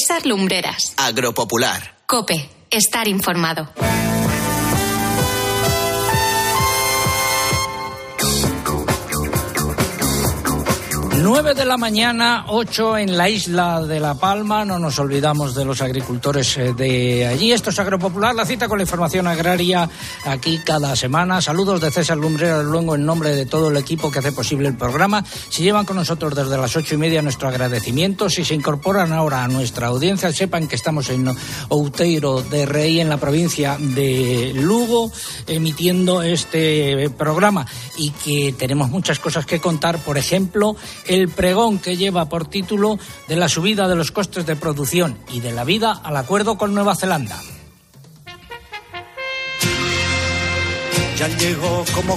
César Lumbreras. Agropopular. Cope. Estar informado. 9 de la mañana, 8 en la isla de La Palma. No nos olvidamos de los agricultores eh, de allí. Esto es Agropopular, la cita con la información agraria aquí cada semana. Saludos de César Lumbrera Luengo en nombre de todo el equipo que hace posible el programa. Si llevan con nosotros desde las ocho y media, nuestro agradecimiento. Si se incorporan ahora a nuestra audiencia, sepan que estamos en Outeiro de Rey, en la provincia de Lugo, emitiendo este programa y que tenemos muchas cosas que contar. Por ejemplo, el pregón que lleva por título de la subida de los costes de producción y de la vida al acuerdo con Nueva Zelanda.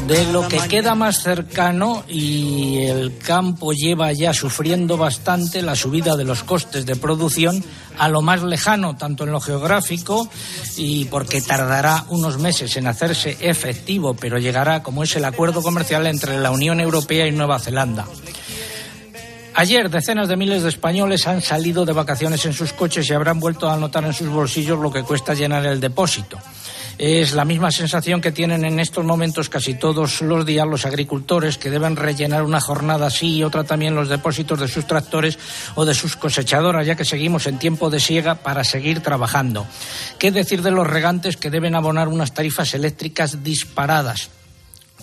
De lo que queda más cercano y el campo lleva ya sufriendo bastante la subida de los costes de producción a lo más lejano, tanto en lo geográfico y porque tardará unos meses en hacerse efectivo, pero llegará como es el acuerdo comercial entre la Unión Europea y Nueva Zelanda. Ayer decenas de miles de españoles han salido de vacaciones en sus coches y habrán vuelto a anotar en sus bolsillos lo que cuesta llenar el depósito. Es la misma sensación que tienen en estos momentos casi todos los días los agricultores que deben rellenar una jornada así y otra también los depósitos de sus tractores o de sus cosechadoras, ya que seguimos en tiempo de siega para seguir trabajando. ¿Qué decir de los regantes que deben abonar unas tarifas eléctricas disparadas?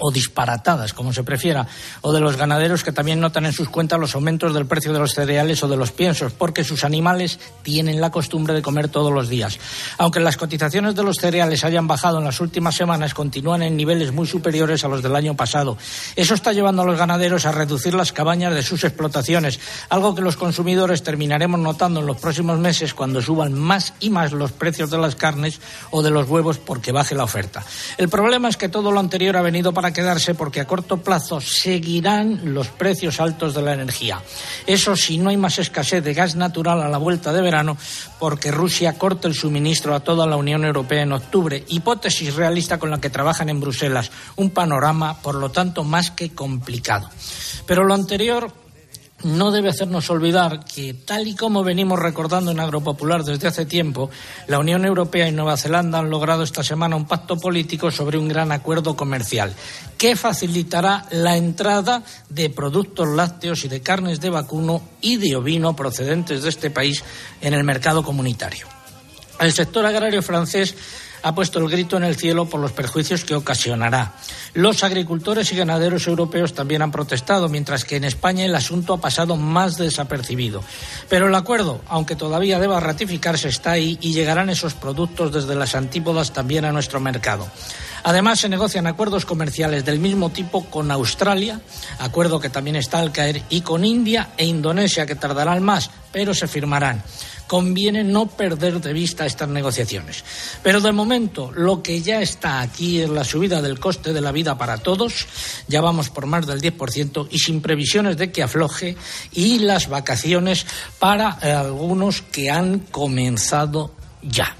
O disparatadas, como se prefiera, o de los ganaderos que también notan en sus cuentas los aumentos del precio de los cereales o de los piensos, porque sus animales tienen la costumbre de comer todos los días. Aunque las cotizaciones de los cereales hayan bajado en las últimas semanas, continúan en niveles muy superiores a los del año pasado. Eso está llevando a los ganaderos a reducir las cabañas de sus explotaciones, algo que los consumidores terminaremos notando en los próximos meses cuando suban más y más los precios de las carnes o de los huevos porque baje la oferta. El problema es que todo lo anterior ha venido para quedarse porque a corto plazo seguirán los precios altos de la energía. Eso si no hay más escasez de gas natural a la vuelta de verano porque Rusia corta el suministro a toda la Unión Europea en octubre. Hipótesis realista con la que trabajan en Bruselas. Un panorama, por lo tanto, más que complicado. Pero lo anterior no debe hacernos olvidar que, tal y como venimos recordando en Agropopular desde hace tiempo, la Unión Europea y Nueva Zelanda han logrado esta semana un pacto político sobre un gran acuerdo comercial que facilitará la entrada de productos lácteos y de carnes de vacuno y de ovino procedentes de este país en el mercado comunitario. El sector agrario francés ha puesto el grito en el cielo por los perjuicios que ocasionará. Los agricultores y ganaderos europeos también han protestado, mientras que en España el asunto ha pasado más desapercibido. Pero el acuerdo, aunque todavía deba ratificarse, está ahí y llegarán esos productos desde las antípodas también a nuestro mercado. Además, se negocian acuerdos comerciales del mismo tipo con Australia, acuerdo que también está al caer, y con India e Indonesia, que tardarán más, pero se firmarán conviene no perder de vista estas negociaciones. Pero de momento, lo que ya está aquí es la subida del coste de la vida para todos, ya vamos por más del 10% y sin previsiones de que afloje, y las vacaciones para eh, algunos que han comenzado ya.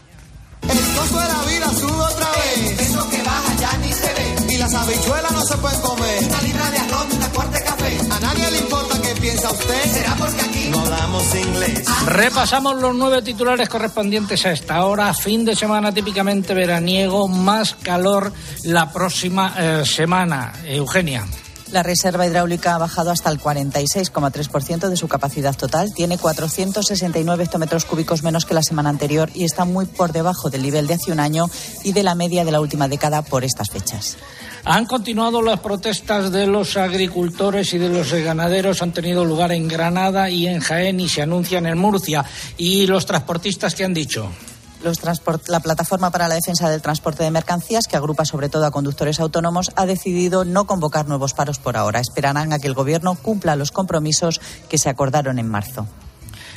El costo de la vida sube otra vez. Eso que baja ya ni se ve. Y las habichuelas no se pueden comer. Una libra de inglés? Repasamos los nueve titulares correspondientes a esta hora. Fin de semana típicamente veraniego, más calor la próxima eh, semana. Eugenia. La reserva hidráulica ha bajado hasta el 46,3% de su capacidad total. Tiene 469 hectómetros cúbicos menos que la semana anterior y está muy por debajo del nivel de hace un año y de la media de la última década por estas fechas. Han continuado las protestas de los agricultores y de los ganaderos. Han tenido lugar en Granada y en Jaén y se anuncian en Murcia. ¿Y los transportistas qué han dicho? la plataforma para la defensa del transporte de mercancías, que agrupa sobre todo a conductores autónomos, ha decidido no convocar nuevos paros por ahora. Esperarán a que el Gobierno cumpla los compromisos que se acordaron en marzo.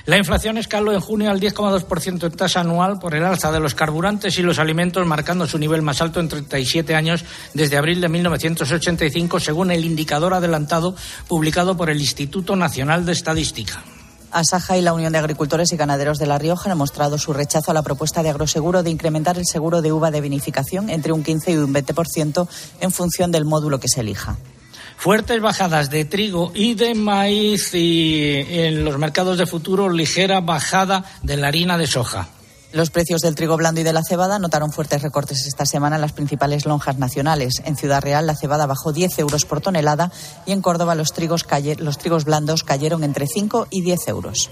La inflación escaló en junio al 10,2% en tasa anual por el alza de los carburantes y los alimentos, marcando su nivel más alto en 37 años desde abril de 1985, según el indicador adelantado publicado por el Instituto Nacional de Estadística. Asaja y la Unión de Agricultores y Ganaderos de La Rioja han mostrado su rechazo a la propuesta de Agroseguro de incrementar el seguro de uva de vinificación entre un 15 y un 20% en función del módulo que se elija. Fuertes bajadas de trigo y de maíz y en los mercados de futuro ligera bajada de la harina de soja. Los precios del trigo blando y de la cebada notaron fuertes recortes esta semana en las principales lonjas nacionales. En Ciudad Real la cebada bajó 10 euros por tonelada y en Córdoba los trigos, los trigos blandos cayeron entre 5 y 10 euros.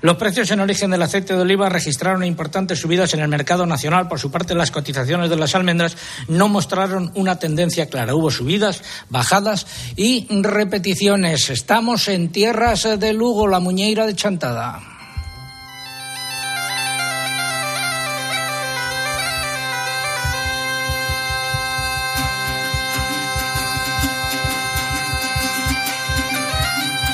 Los precios en origen del aceite de oliva registraron importantes subidas en el mercado nacional. Por su parte, las cotizaciones de las almendras no mostraron una tendencia clara. Hubo subidas, bajadas y repeticiones. Estamos en tierras de Lugo, la muñeira de Chantada.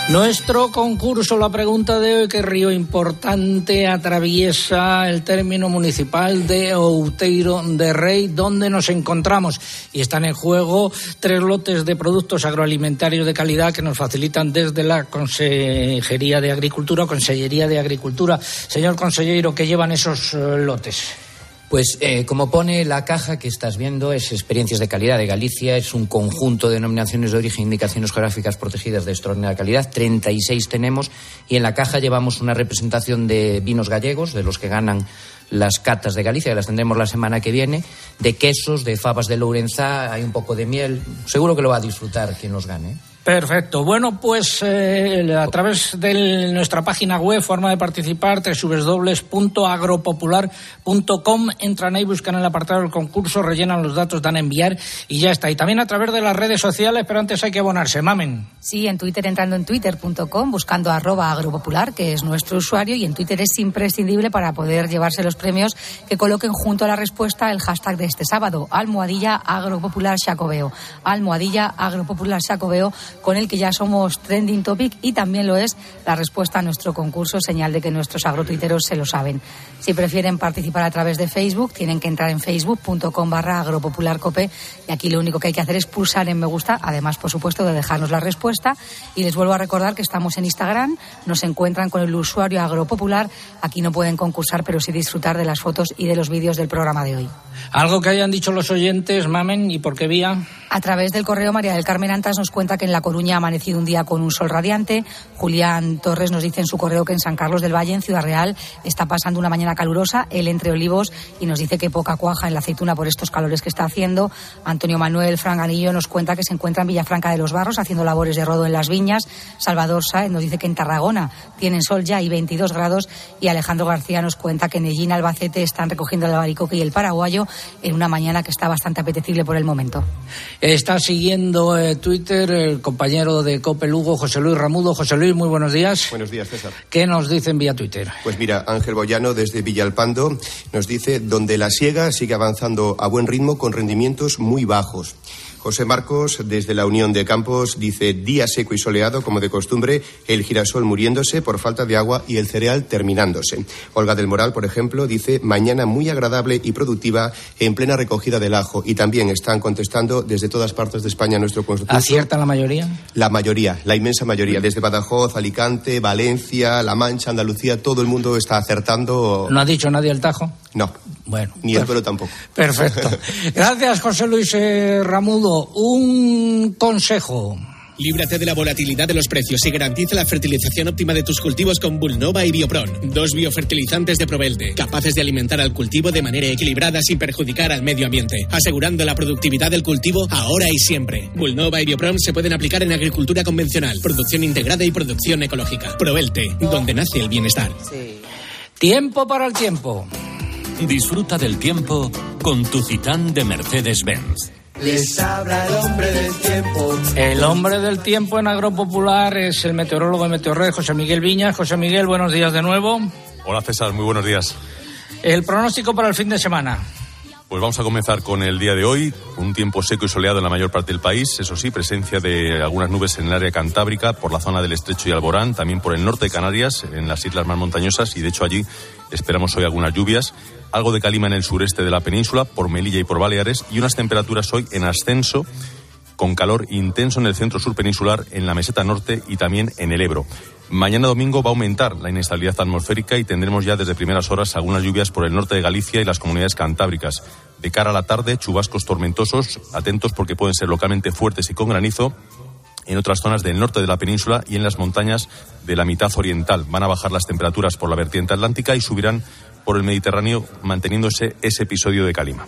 Nuestro concurso, la pregunta de hoy, ¿qué río importante atraviesa el término municipal de Outeiro de Rey, donde nos encontramos? Y están en juego tres lotes de productos agroalimentarios de calidad que nos facilitan desde la Consejería de Agricultura o Consellería de Agricultura. Señor consejero, ¿qué llevan esos eh, lotes? Pues eh, como pone la caja que estás viendo, es Experiencias de Calidad de Galicia, es un conjunto de denominaciones de origen indicaciones geográficas protegidas de extraordinaria calidad, 36 tenemos, y en la caja llevamos una representación de vinos gallegos, de los que ganan las catas de Galicia, que las tendremos la semana que viene, de quesos, de fabas de Lourenzá, hay un poco de miel, seguro que lo va a disfrutar quien los gane. Perfecto. Bueno, pues eh, a través de nuestra página web, forma de participar, www.agropopular.com, entran ahí, buscan el apartado del concurso, rellenan los datos, dan a enviar y ya está. Y también a través de las redes sociales, pero antes hay que abonarse. Mamen. Sí, en Twitter, entrando en twitter.com, buscando arroba agropopular, que es nuestro usuario, y en Twitter es imprescindible para poder llevarse los premios que coloquen junto a la respuesta el hashtag de este sábado, almohadilla agropopular chacobeo. Almohadilla agropopular chacobeo con el que ya somos trending topic y también lo es la respuesta a nuestro concurso, señal de que nuestros agrotuiteros se lo saben. Si prefieren participar a través de Facebook, tienen que entrar en facebook.com barra agropopularcope y aquí lo único que hay que hacer es pulsar en me gusta, además, por supuesto, de dejarnos la respuesta. Y les vuelvo a recordar que estamos en Instagram, nos encuentran con el usuario agropopular. Aquí no pueden concursar, pero sí disfrutar de las fotos y de los vídeos del programa de hoy. Algo que hayan dicho los oyentes, Mamen, ¿y por qué vía? A través del correo María del Carmen Antas nos cuenta que en La Coruña ha amanecido un día con un sol radiante. Julián Torres nos dice en su correo que en San Carlos del Valle, en Ciudad Real, está pasando una mañana calurosa, él entre olivos, y nos dice que poca cuaja en la aceituna por estos calores que está haciendo. Antonio Manuel Franganillo nos cuenta que se encuentra en Villafranca de los Barros haciendo labores de rodo en las viñas. Salvador Sáez nos dice que en Tarragona tienen sol ya y 22 grados. Y Alejandro García nos cuenta que en Ellín, Albacete, están recogiendo el albaricoque y el paraguayo en una mañana que está bastante apetecible por el momento. Está siguiendo eh, Twitter el compañero de Cope Lugo, José Luis Ramudo. José Luis, muy buenos días. Buenos días, César. ¿Qué nos dicen vía Twitter? Pues mira, Ángel Boyano desde Villalpando nos dice donde la siega sigue avanzando a buen ritmo con rendimientos muy bajos. José Marcos, desde la Unión de Campos, dice día seco y soleado, como de costumbre, el girasol muriéndose por falta de agua y el cereal terminándose. Olga del Moral, por ejemplo, dice mañana muy agradable y productiva en plena recogida del ajo. Y también están contestando desde todas partes de España nuestro consultorio. ¿Acierta la mayoría? La mayoría, la inmensa mayoría. Desde Badajoz, Alicante, Valencia, La Mancha, Andalucía, todo el mundo está acertando. ¿No ha dicho nadie el Tajo? No. Bueno. Ni el pelo tampoco. Perfecto. Gracias, José Luis eh, Ramudo. Un consejo. Líbrate de la volatilidad de los precios y garantiza la fertilización óptima de tus cultivos con Bulnova y Biopron, dos biofertilizantes de Provelte, capaces de alimentar al cultivo de manera equilibrada sin perjudicar al medio ambiente, asegurando la productividad del cultivo ahora y siempre. Bulnova y Biopron se pueden aplicar en agricultura convencional, producción integrada y producción ecológica. Provelte, donde nace el bienestar. Tiempo para el tiempo. Disfruta del tiempo con tu Citán de Mercedes-Benz. Les habla el hombre del tiempo. El hombre del tiempo en Agropopular es el meteorólogo de Meteorred, José Miguel Viñas. José Miguel, buenos días de nuevo. Hola César, muy buenos días. El pronóstico para el fin de semana. Pues vamos a comenzar con el día de hoy, un tiempo seco y soleado en la mayor parte del país, eso sí, presencia de algunas nubes en el área cantábrica, por la zona del Estrecho y Alborán, también por el norte de Canarias, en las islas más montañosas, y de hecho allí esperamos hoy algunas lluvias, algo de calima en el sureste de la península, por Melilla y por Baleares, y unas temperaturas hoy en ascenso, con calor intenso en el centro sur peninsular, en la meseta norte y también en el Ebro. Mañana domingo va a aumentar la inestabilidad atmosférica y tendremos ya desde primeras horas algunas lluvias por el norte de Galicia y las comunidades cantábricas. De cara a la tarde, chubascos tormentosos, atentos porque pueden ser localmente fuertes y con granizo. en otras zonas del norte de la península y en las montañas de la mitad oriental. Van a bajar las temperaturas por la vertiente atlántica y subirán por el Mediterráneo, manteniéndose ese episodio de calima.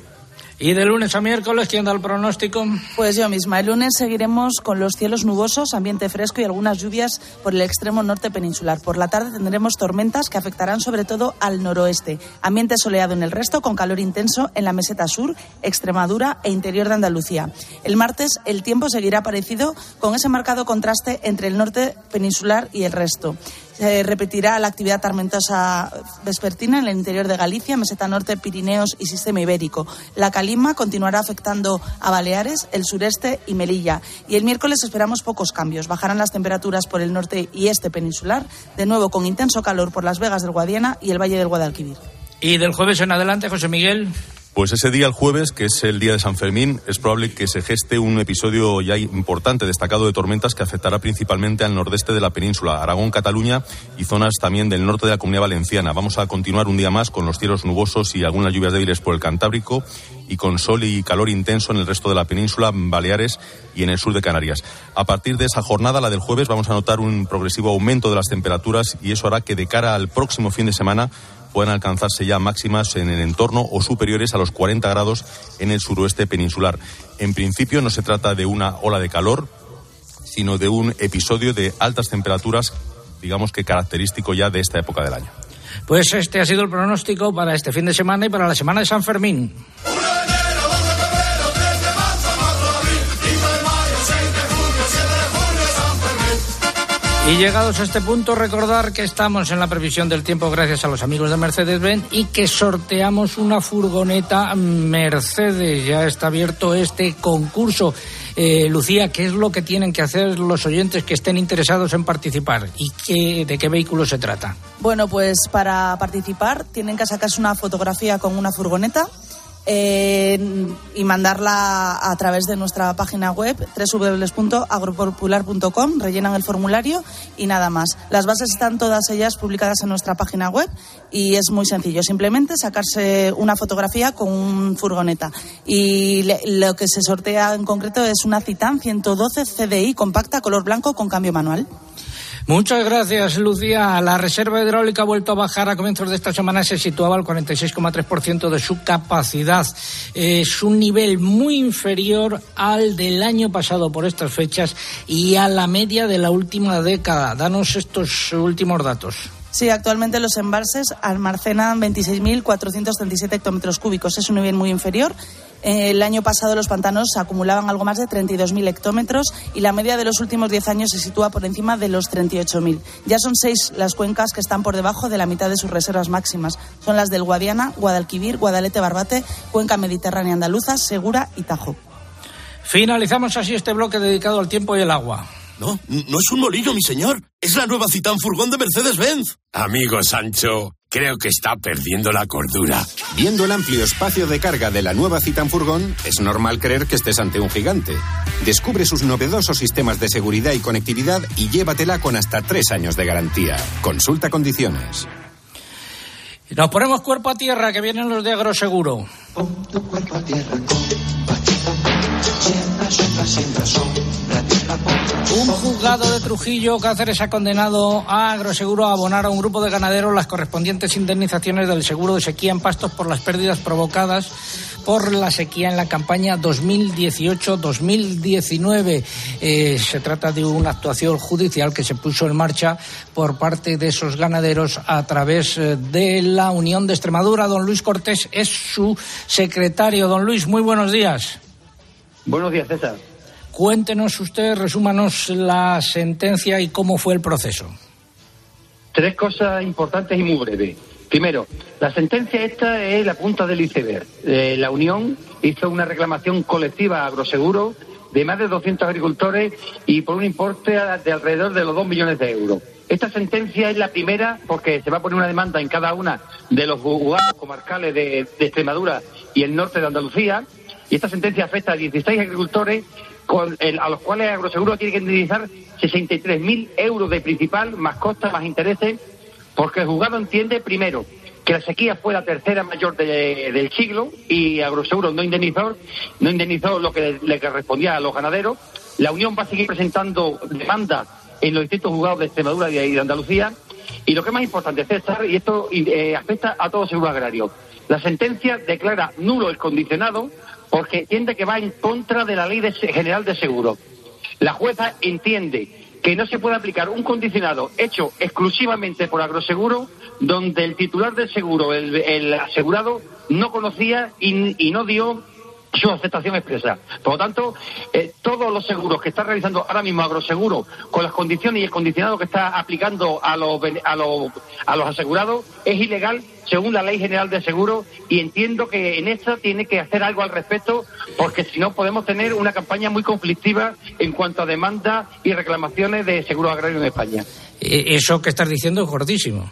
¿Y de lunes a miércoles quién da el pronóstico? Pues yo misma. El lunes seguiremos con los cielos nubosos, ambiente fresco y algunas lluvias por el extremo norte peninsular. Por la tarde tendremos tormentas que afectarán sobre todo al noroeste. Ambiente soleado en el resto, con calor intenso en la meseta sur, Extremadura e interior de Andalucía. El martes el tiempo seguirá parecido con ese marcado contraste entre el norte peninsular y el resto. Se repetirá la actividad tormentosa vespertina en el interior de Galicia, meseta norte, Pirineos y sistema ibérico. La calima continuará afectando a Baleares, el sureste y Melilla. Y el miércoles esperamos pocos cambios. Bajarán las temperaturas por el norte y este peninsular, de nuevo con intenso calor por las Vegas del Guadiana y el Valle del Guadalquivir. ¿Y del jueves en adelante, José Miguel? Pues ese día, el jueves, que es el día de San Fermín, es probable que se geste un episodio ya importante, destacado de tormentas que afectará principalmente al nordeste de la península, Aragón, Cataluña y zonas también del norte de la comunidad valenciana. Vamos a continuar un día más con los cielos nubosos y algunas lluvias débiles por el Cantábrico y con sol y calor intenso en el resto de la península, Baleares y en el sur de Canarias. A partir de esa jornada, la del jueves, vamos a notar un progresivo aumento de las temperaturas y eso hará que de cara al próximo fin de semana puedan alcanzarse ya máximas en el entorno o superiores a los 40 grados en el suroeste peninsular. En principio no se trata de una ola de calor, sino de un episodio de altas temperaturas, digamos que característico ya de esta época del año. Pues este ha sido el pronóstico para este fin de semana y para la semana de San Fermín. Y llegados a este punto, recordar que estamos en la previsión del tiempo gracias a los amigos de Mercedes-Benz y que sorteamos una furgoneta Mercedes. Ya está abierto este concurso. Eh, Lucía, ¿qué es lo que tienen que hacer los oyentes que estén interesados en participar? ¿Y qué, de qué vehículo se trata? Bueno, pues para participar tienen que sacarse una fotografía con una furgoneta eh, y mandarla a través de nuestra página web www.agropopular.com, rellenan el formulario y nada más. Las bases están todas ellas publicadas en nuestra página web y es muy sencillo, simplemente sacarse una fotografía con un furgoneta. Y le- lo que se sortea en concreto es una Citan 112 CDI compacta color blanco con cambio manual. Muchas gracias, Lucía. La reserva hidráulica ha vuelto a bajar a comienzos de esta semana. Se situaba al 46,3% de su capacidad. Es un nivel muy inferior al del año pasado por estas fechas y a la media de la última década. Danos estos últimos datos. Sí, actualmente los embalses almacenan 26.437 hectómetros cúbicos. Es un nivel muy inferior. Eh, El año pasado los pantanos acumulaban algo más de 32.000 hectómetros y la media de los últimos 10 años se sitúa por encima de los 38.000. Ya son seis las cuencas que están por debajo de la mitad de sus reservas máximas. Son las del Guadiana, Guadalquivir, Guadalete, Barbate, Cuenca Mediterránea Andaluza, Segura y Tajo. Finalizamos así este bloque dedicado al tiempo y el agua. No, no es un molino, mi señor. Es la nueva Citán Furgón de Mercedes-Benz. Amigo Sancho, creo que está perdiendo la cordura. Viendo el amplio espacio de carga de la nueva Citan Furgón, es normal creer que estés ante un gigante. Descubre sus novedosos sistemas de seguridad y conectividad y llévatela con hasta tres años de garantía. Consulta condiciones. Nos ponemos cuerpo a tierra, que vienen los de Agroseguro. Un juzgado de Trujillo, Cáceres, ha condenado a Agroseguro a abonar a un grupo de ganaderos las correspondientes indemnizaciones del seguro de sequía en pastos por las pérdidas provocadas por la sequía en la campaña 2018-2019. Eh, se trata de una actuación judicial que se puso en marcha por parte de esos ganaderos a través eh, de la Unión de Extremadura. Don Luis Cortés es su secretario. Don Luis, muy buenos días. Buenos días, César. Cuéntenos usted, resúmanos la sentencia y cómo fue el proceso. Tres cosas importantes y muy breves. Primero, la sentencia esta es la punta del iceberg. Eh, la Unión hizo una reclamación colectiva a Agroseguro de más de 200 agricultores y por un importe de alrededor de los 2 millones de euros. Esta sentencia es la primera porque se va a poner una demanda en cada una de los juzgados comarcales de, de Extremadura y el norte de Andalucía. Y esta sentencia afecta a 16 agricultores a los cuales Agroseguro tiene que indemnizar 63.000 euros de principal, más costas, más intereses, porque el juzgado entiende, primero, que la sequía fue la tercera mayor de- del siglo y Agroseguro no indemnizó, no indemnizó lo que le correspondía a los ganaderos. La Unión va a seguir presentando demandas en los distintos juzgados de Extremadura y de Andalucía. Y lo que es más importante, César, y esto eh, afecta a todo seguro agrario, la sentencia declara nulo el condicionado porque entiende que va en contra de la ley general de seguro. La jueza entiende que no se puede aplicar un condicionado hecho exclusivamente por agroseguro donde el titular del seguro, el, asegurado, no conocía y no dio su aceptación expresa. Por lo tanto, eh, todos los seguros que está realizando ahora mismo Agroseguro con las condiciones y el condicionado que está aplicando a los, a los, a los asegurados es ilegal según la Ley General de Seguro y entiendo que en esta tiene que hacer algo al respecto porque si no podemos tener una campaña muy conflictiva en cuanto a demanda y reclamaciones de seguro agrario en España. Eh, Eso que estás diciendo es gordísimo.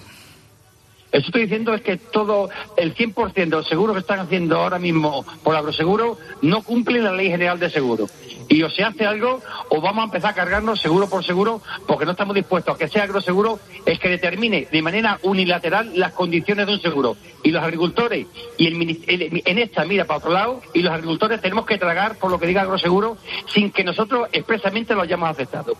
Eso estoy diciendo es que todo, el 100% de los seguros que están haciendo ahora mismo por agroseguro no cumplen la ley general de seguro. Y o se hace algo o vamos a empezar a cargarnos seguro por seguro porque no estamos dispuestos a que sea agroseguro el que determine de manera unilateral las condiciones de un seguro. Y los agricultores, y el- en esta mira para otro lado, y los agricultores tenemos que tragar por lo que diga agroseguro sin que nosotros expresamente lo hayamos aceptado.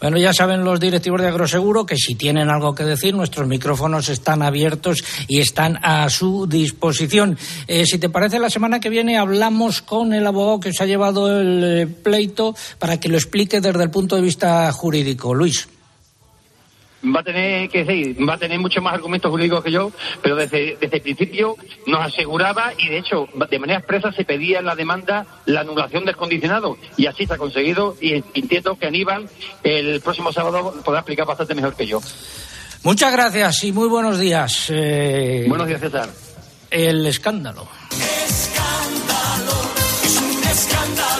Bueno, ya saben los directivos de Agroseguro que si tienen algo que decir, nuestros micrófonos están abiertos y están a su disposición. Eh, si te parece, la semana que viene hablamos con el abogado que se ha llevado el eh, pleito para que lo explique desde el punto de vista jurídico. Luis. va a tener que decir, va a tener muchos más argumentos jurídicos que yo, pero desde, desde el principio nos aseguraba y de hecho de manera expresa se pedía en la demanda la anulación del condicionado y así se ha conseguido y entiendo que Aníbal el próximo sábado podrá explicar bastante mejor que yo. Muchas gracias y muy buenos días. Eh, Buenos días, César. El escándalo. Es un escándalo.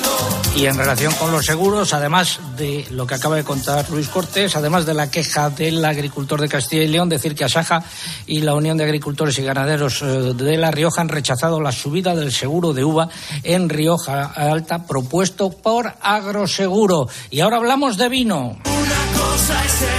Y en relación con los seguros, además de lo que acaba de contar Luis Cortés, además de la queja del agricultor de Castilla y León, decir que Asaja y la Unión de Agricultores y Ganaderos eh, de La Rioja han rechazado la subida del seguro de uva en Rioja Alta propuesto por Agroseguro. Y ahora hablamos de vino. Una cosa es.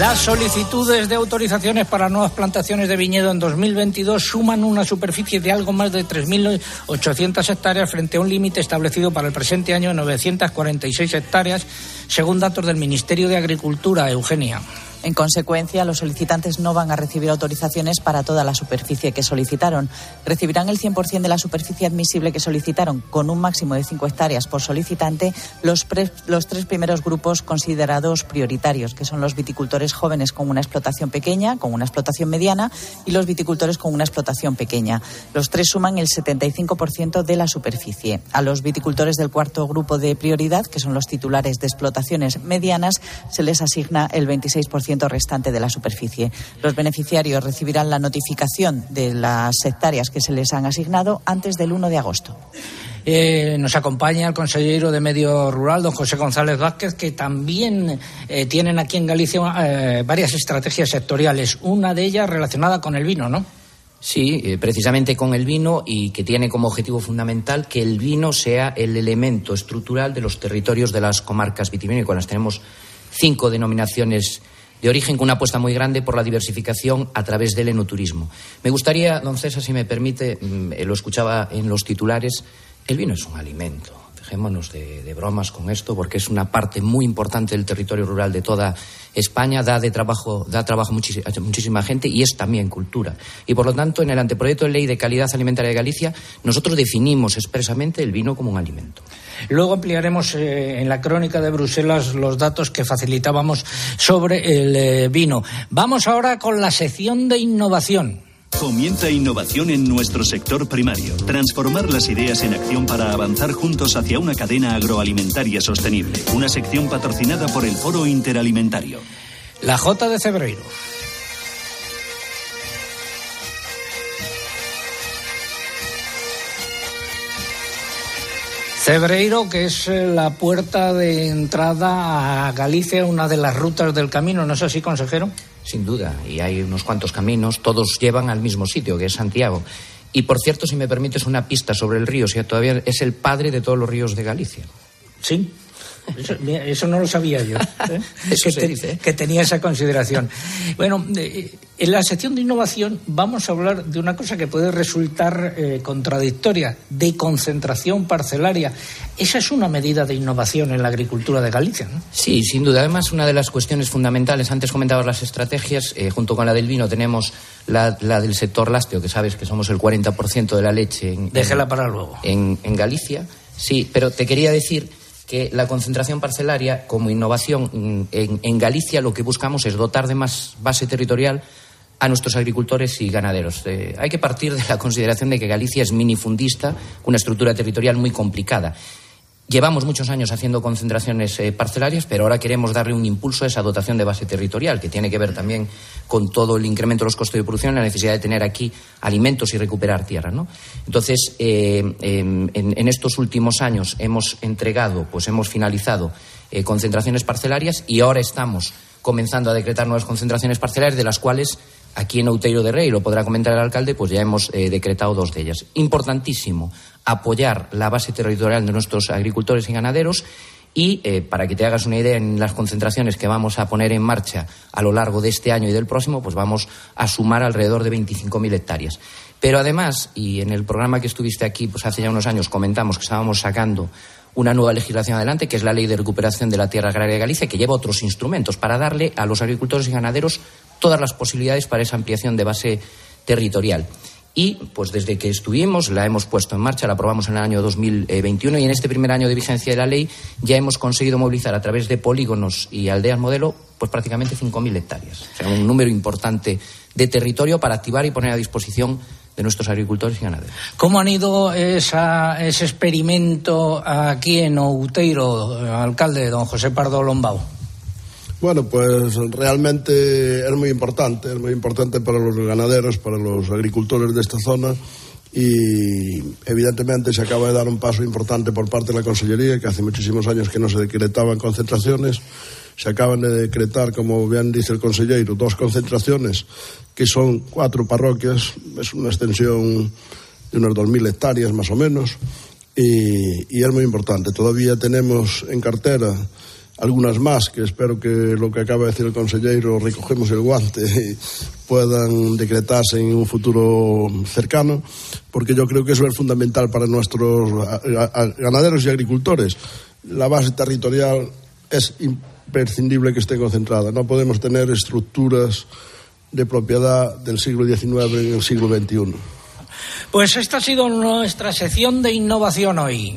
Las solicitudes de autorizaciones para nuevas plantaciones de viñedo en 2022 suman una superficie de algo más de 3.800 hectáreas frente a un límite establecido para el presente año de 946 hectáreas, según datos del Ministerio de Agricultura, Eugenia. En consecuencia, los solicitantes no van a recibir autorizaciones para toda la superficie que solicitaron. Recibirán el 100% de la superficie admisible que solicitaron, con un máximo de 5 hectáreas por solicitante, los, los tres primeros grupos considerados prioritarios, que son los viticultores jóvenes con una explotación pequeña, con una explotación mediana, y los viticultores con una explotación pequeña. Los tres suman el 75% de la superficie. A los viticultores del cuarto grupo de prioridad, que son los titulares de explotaciones medianas, se les asigna el 26% restante de la superficie. Los beneficiarios recibirán la notificación de las hectáreas que se les han asignado antes del 1 de agosto. Eh, nos acompaña el consejero de Medio Rural, don José González Vázquez, que también eh, tienen aquí en Galicia eh, varias estrategias sectoriales, una de ellas relacionada con el vino, ¿no? Sí, eh, precisamente con el vino y que tiene como objetivo fundamental que el vino sea el elemento estructural de los territorios de las comarcas vitivinícolas. Tenemos cinco denominaciones de origen con una apuesta muy grande por la diversificación a través del enoturismo. Me gustaría, don César, si me permite, mm, eh, lo escuchaba en los titulares, el vino es un alimento. Dejémonos de, de bromas con esto, porque es una parte muy importante del territorio rural de toda España, da, de trabajo, da trabajo a muchísima gente y es también cultura. Y por lo tanto, en el anteproyecto de ley de calidad alimentaria de Galicia, nosotros definimos expresamente el vino como un alimento. Luego ampliaremos eh, en la crónica de Bruselas los datos que facilitábamos sobre el eh, vino. Vamos ahora con la sección de innovación. Comienza innovación en nuestro sector primario. Transformar las ideas en acción para avanzar juntos hacia una cadena agroalimentaria sostenible. Una sección patrocinada por el Foro Interalimentario. La J de Cebreiro. Cebreiro, que es eh, la puerta de entrada a Galicia, una de las rutas del camino, ¿no es así, consejero? Sin duda, y hay unos cuantos caminos, todos llevan al mismo sitio, que es Santiago. Y por cierto, si me permites una pista sobre el río, si todavía es el padre de todos los ríos de Galicia. Sí. Eso, no lo sabía yo. ¿eh? que, que, tenía esa consideración. Bueno, eh, en la sección de innovación vamos a hablar de una cosa que puede resultar eh, contradictoria, de concentración parcelaria. Esa es una medida de innovación en la agricultura de Galicia, ¿no? Sí, sin duda. Además, una de las cuestiones fundamentales, antes comentabas las estrategias, junto con la del vino tenemos la, del sector lácteo, que sabes que somos el 40% de la leche. En, Déjela para luego. En, en Galicia. Sí, pero te quería decir que la concentración parcelaria, como innovación mm, en, Galicia, lo que buscamos es dotar de más base territorial a nuestros agricultores y ganaderos. Eh, hay que partir de la consideración de que Galicia es minifundista, una estructura territorial muy complicada. Llevamos muchos años haciendo concentraciones eh, parcelarias, pero ahora queremos darle un impulso a esa dotación de base territorial, que tiene que ver también con todo el incremento de los costos de producción la necesidad de tener aquí alimentos y recuperar tierra. Entonces, eh, em, en, estos últimos años hemos entregado, pues hemos finalizado eh, concentraciones parcelarias y ahora estamos comenzando a decretar nuevas concentraciones parcelarias, de las cuales aquí en Outeiro de Rey, lo podrá comentar el alcalde, pues ya hemos decretado dos de ellas. Importantísimo apoyar la base territorial de nuestros agricultores y ganaderos y, eh, para que te hagas una idea, en las concentraciones que vamos a poner en marcha a lo largo de este año y del próximo, pues vamos a sumar alrededor de 25.000 hectáreas. Pero además, y en el programa que estuviste aquí, pues hace ya unos años comentamos que estábamos sacando una nueva legislación adelante, que es la Ley de Recuperación de la Tierra Agraria de Galicia, que lleva otros instrumentos para darle a los agricultores y ganaderos todas las posibilidades para esa ampliación de base territorial. Y pues desde que estuvimos la hemos puesto en marcha, la aprobamos en el año 2021 y en este primer año de vigencia de la ley ya hemos conseguido movilizar a través de polígonos y aldeas modelo pues prácticamente 5.000 hectáreas. O sea, un número importante de territorio para activar y poner a disposición de nuestros agricultores y ganaderos. ¿Cómo han ido esa, ese experimento aquí en Outeiro, alcalde don José Pardo Lombao? Bueno, pues realmente es muy importante, es muy importante para los ganaderos, para los agricultores de esta zona y evidentemente se acaba de dar un paso importante por parte de la Consellería, que hace muchísimos años que no se decretaban concentraciones. Se acaban de decretar, como bien dice el consejero, dos concentraciones, que son cuatro parroquias, es una extensión de unas 2.000 hectáreas más o menos, y, es muy importante. Todavía tenemos en cartera algunas más que espero que lo que acaba de decir el consejero recogemos el guante puedan decretarse en un futuro cercano, porque yo creo que eso es fundamental para nuestros ganaderos y agricultores. La base territorial es imprescindible que esté concentrada. No podemos tener estructuras de propiedad del siglo XIX en el siglo XXI. Pues esta ha sido nuestra sección de innovación hoy.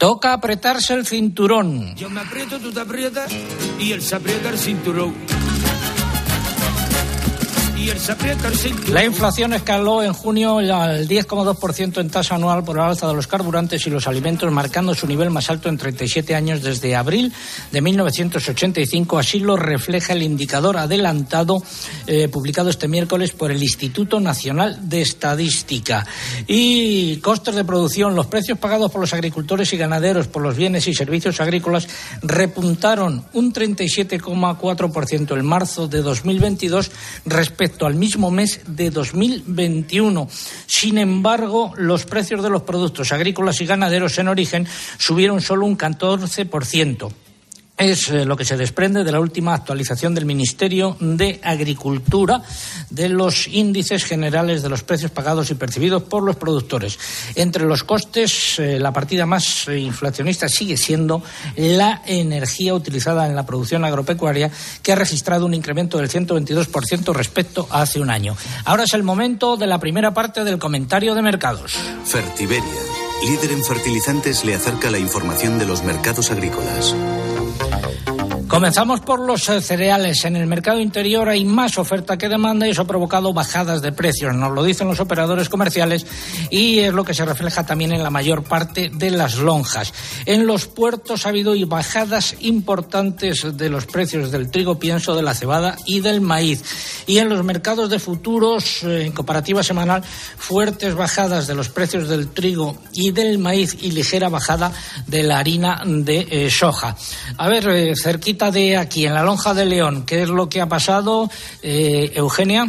Toca apretarse el cinturón. Yo me aprieto, tú te aprietas y él se aprieta el cinturón. La inflación escaló en junio al 10,2% en tasa anual por el alza de los carburantes y los alimentos, marcando su nivel más alto en 37 años desde abril de 1985. Así lo refleja el indicador adelantado eh, publicado este miércoles por el Instituto Nacional de Estadística. Y costes de producción, los precios pagados por los agricultores y ganaderos por los bienes y servicios agrícolas repuntaron un 37,4% en marzo de 2022 respecto al mismo mes de 2021. Sin embargo, los precios de los productos agrícolas y ganaderos en origen subieron solo un 14% es eh, lo que se desprende de la última actualización del Ministerio de Agricultura de los índices generales de los precios pagados y percibidos por los productores. Entre los costes, eh, la partida más eh, inflacionista sigue siendo la energía utilizada en la producción agropecuaria, que ha registrado un incremento del 122% respecto a hace un año. Ahora es el momento de la primera parte del comentario de mercados. Fertiberia, líder en fertilizantes, le acerca la información de los mercados agrícolas. Comenzamos por los eh, cereales. En el mercado interior hay más oferta que demanda y eso ha provocado bajadas de precios. Nos lo dicen los operadores comerciales y es lo que se refleja también en la mayor parte de las lonjas. En los puertos ha habido bajadas importantes de los precios del trigo, pienso, de la cebada y del maíz. Y en los mercados de futuros, eh, en comparativa semanal, fuertes bajadas de los precios del trigo y del maíz y ligera bajada de la harina de eh, soja. A ver, cerquita de aquí, en la lonja de León, ¿qué es lo que ha pasado, eh, Eugenia?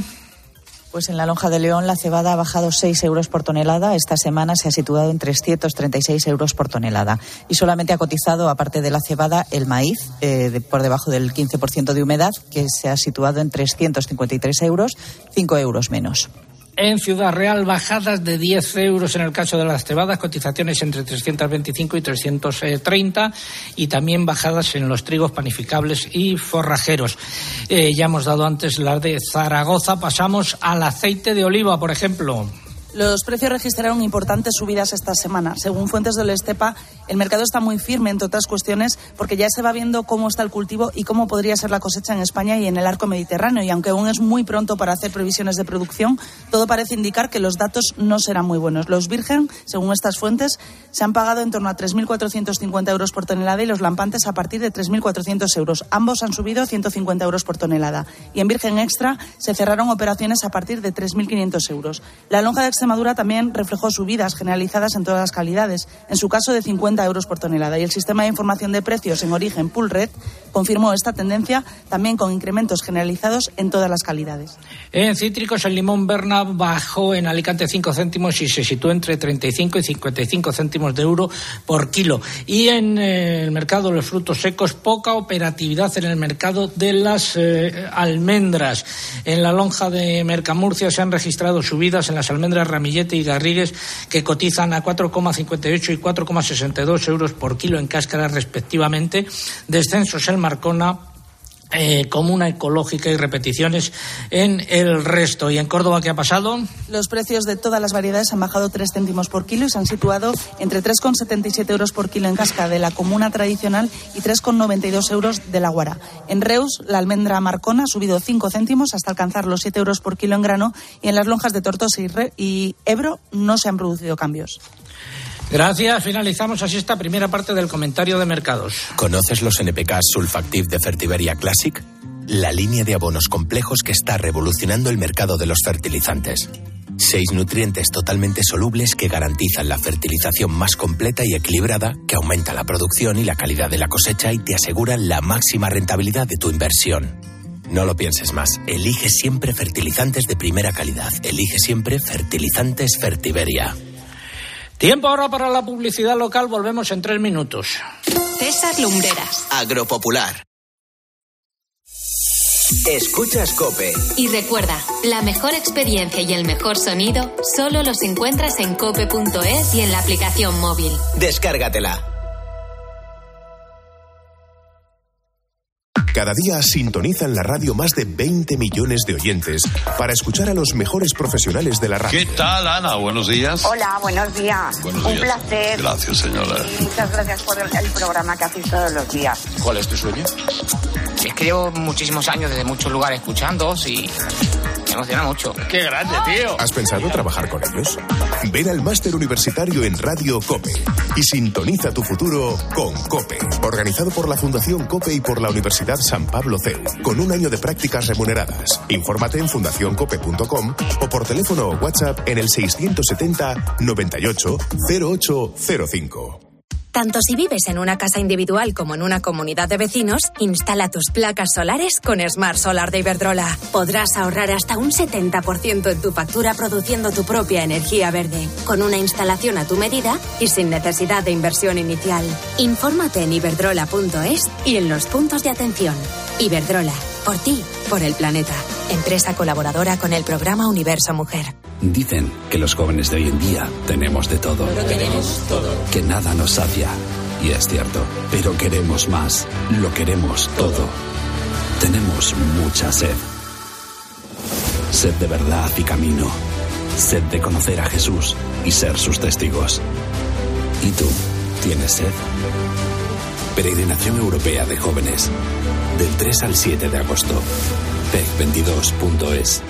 Pues en la lonja de León la cebada ha bajado 6 euros por tonelada. Esta semana se ha situado en 336 euros por tonelada. Y solamente ha cotizado, aparte de la cebada, el maíz, eh, por debajo del 15% de humedad, que se ha situado en 353 euros, 5 euros menos. En Ciudad Real, bajadas de 10 euros en el caso de las cebadas, cotizaciones entre 325 y 330 y también bajadas en los trigos panificables y forrajeros. Eh, ya hemos dado antes las de Zaragoza, pasamos al aceite de oliva, por ejemplo. Los precios registraron importantes subidas esta semana. Según fuentes del Estepa, el mercado está muy firme, entre otras cuestiones, porque ya se va viendo cómo está el cultivo y cómo podría ser la cosecha en España y en el arco mediterráneo. Y aunque aún es muy pronto para hacer previsiones de producción, todo parece indicar que los datos no serán muy buenos. Los virgen, según estas fuentes, se han pagado en torno a 3.450 euros por tonelada y los lampantes a partir de 3.400 euros. Ambos han subido 150 euros por tonelada. Y en virgen extra se cerraron operaciones a partir de 3.500 euros. La lonja de Extremadura también reflejó subidas generalizadas en todas las calidades, en su caso de 50 euros por tonelada. Y el sistema de información de precios en origen Poolred confirmó esta tendencia también con incrementos generalizados en todas las calidades. En cítricos, el limón Berna bajó en Alicante 5 céntimos y se situó entre 35 y 55 céntimos de euro por kilo. Y en eh, el mercado de los frutos secos, poca operatividad en el mercado de las eh, almendras. En la lonja de Mercamurcia se han registrado subidas en las almendras Ramillete y Garrigues que cotizan a 4,58 y 4,62 euros por kilo en cáscara respectivamente. Descensos en Marcona eh, comuna ecológica y repeticiones en el resto. ¿Y en Córdoba qué ha pasado? Los precios de todas las variedades han bajado 3 céntimos por kilo y se han situado entre 3,77 euros por kilo en casca de la comuna tradicional y 3,92 euros de la guara. En Reus, la almendra marcona ha subido 5 céntimos hasta alcanzar los 7 euros por kilo en grano y en las lonjas de Tortosa y, y Ebro no se han producido cambios. Gracias. Finalizamos así esta primera parte del comentario de mercados. ¿Conoces los NPK Sulfactive de Fertiberia Classic? La línea de abonos complejos que está revolucionando el mercado de los fertilizantes. Seis nutrientes totalmente solubles que garantizan la fertilización más completa y equilibrada, que aumenta la producción y la calidad de la cosecha y te aseguran la máxima rentabilidad de tu inversión. No lo pienses más. Elige siempre fertilizantes de primera calidad. Elige siempre fertilizantes Fertiberia. Tiempo ahora para la publicidad local. Volvemos en tres minutos. César Lumbreras. Agropopular. Escuchas Cope. Y recuerda, la mejor experiencia y el mejor sonido solo los encuentras en cope.es y en la aplicación móvil. Descárgatela. Cada día sintonizan la radio más de 20 millones de oyentes para escuchar a los mejores profesionales de la radio. ¿Qué tal, Ana? Buenos días. Hola, buenos días. Buenos Un días. placer. Gracias, señora. Y muchas gracias por el, el programa que hacéis todos los días. ¿Cuál es tu sueño? Es que llevo muchísimos años desde muchos lugares escuchándoos y me emociona mucho. ¡Qué grande, tío! ¿Has pensado trabajar con ellos? Ven al máster universitario en Radio Cope y sintoniza tu futuro con Cope, organizado por la Fundación Cope y por la Universidad San Pablo CEU, con un año de prácticas remuneradas. Infórmate en fundacioncope.com o por teléfono o WhatsApp en el 670 98 0805. Tanto si vives en una casa individual como en una comunidad de vecinos, instala tus placas solares con Smart Solar de Iberdrola. Podrás ahorrar hasta un 70% en tu factura produciendo tu propia energía verde, con una instalación a tu medida y sin necesidad de inversión inicial. Infórmate en iberdrola.es y en los puntos de atención. Iberdrola, por ti, por el planeta. Empresa colaboradora con el programa Universo Mujer. Dicen que los jóvenes de hoy en día tenemos de todo. Que nada nos sacia. Y es cierto. Pero queremos más. Lo queremos todo. Tenemos mucha sed. Sed de verdad y camino. Sed de conocer a Jesús y ser sus testigos. ¿Y tú? ¿Tienes sed? Peregrinación Europea de Jóvenes. Del 3 al 7 de agosto. PEC22.es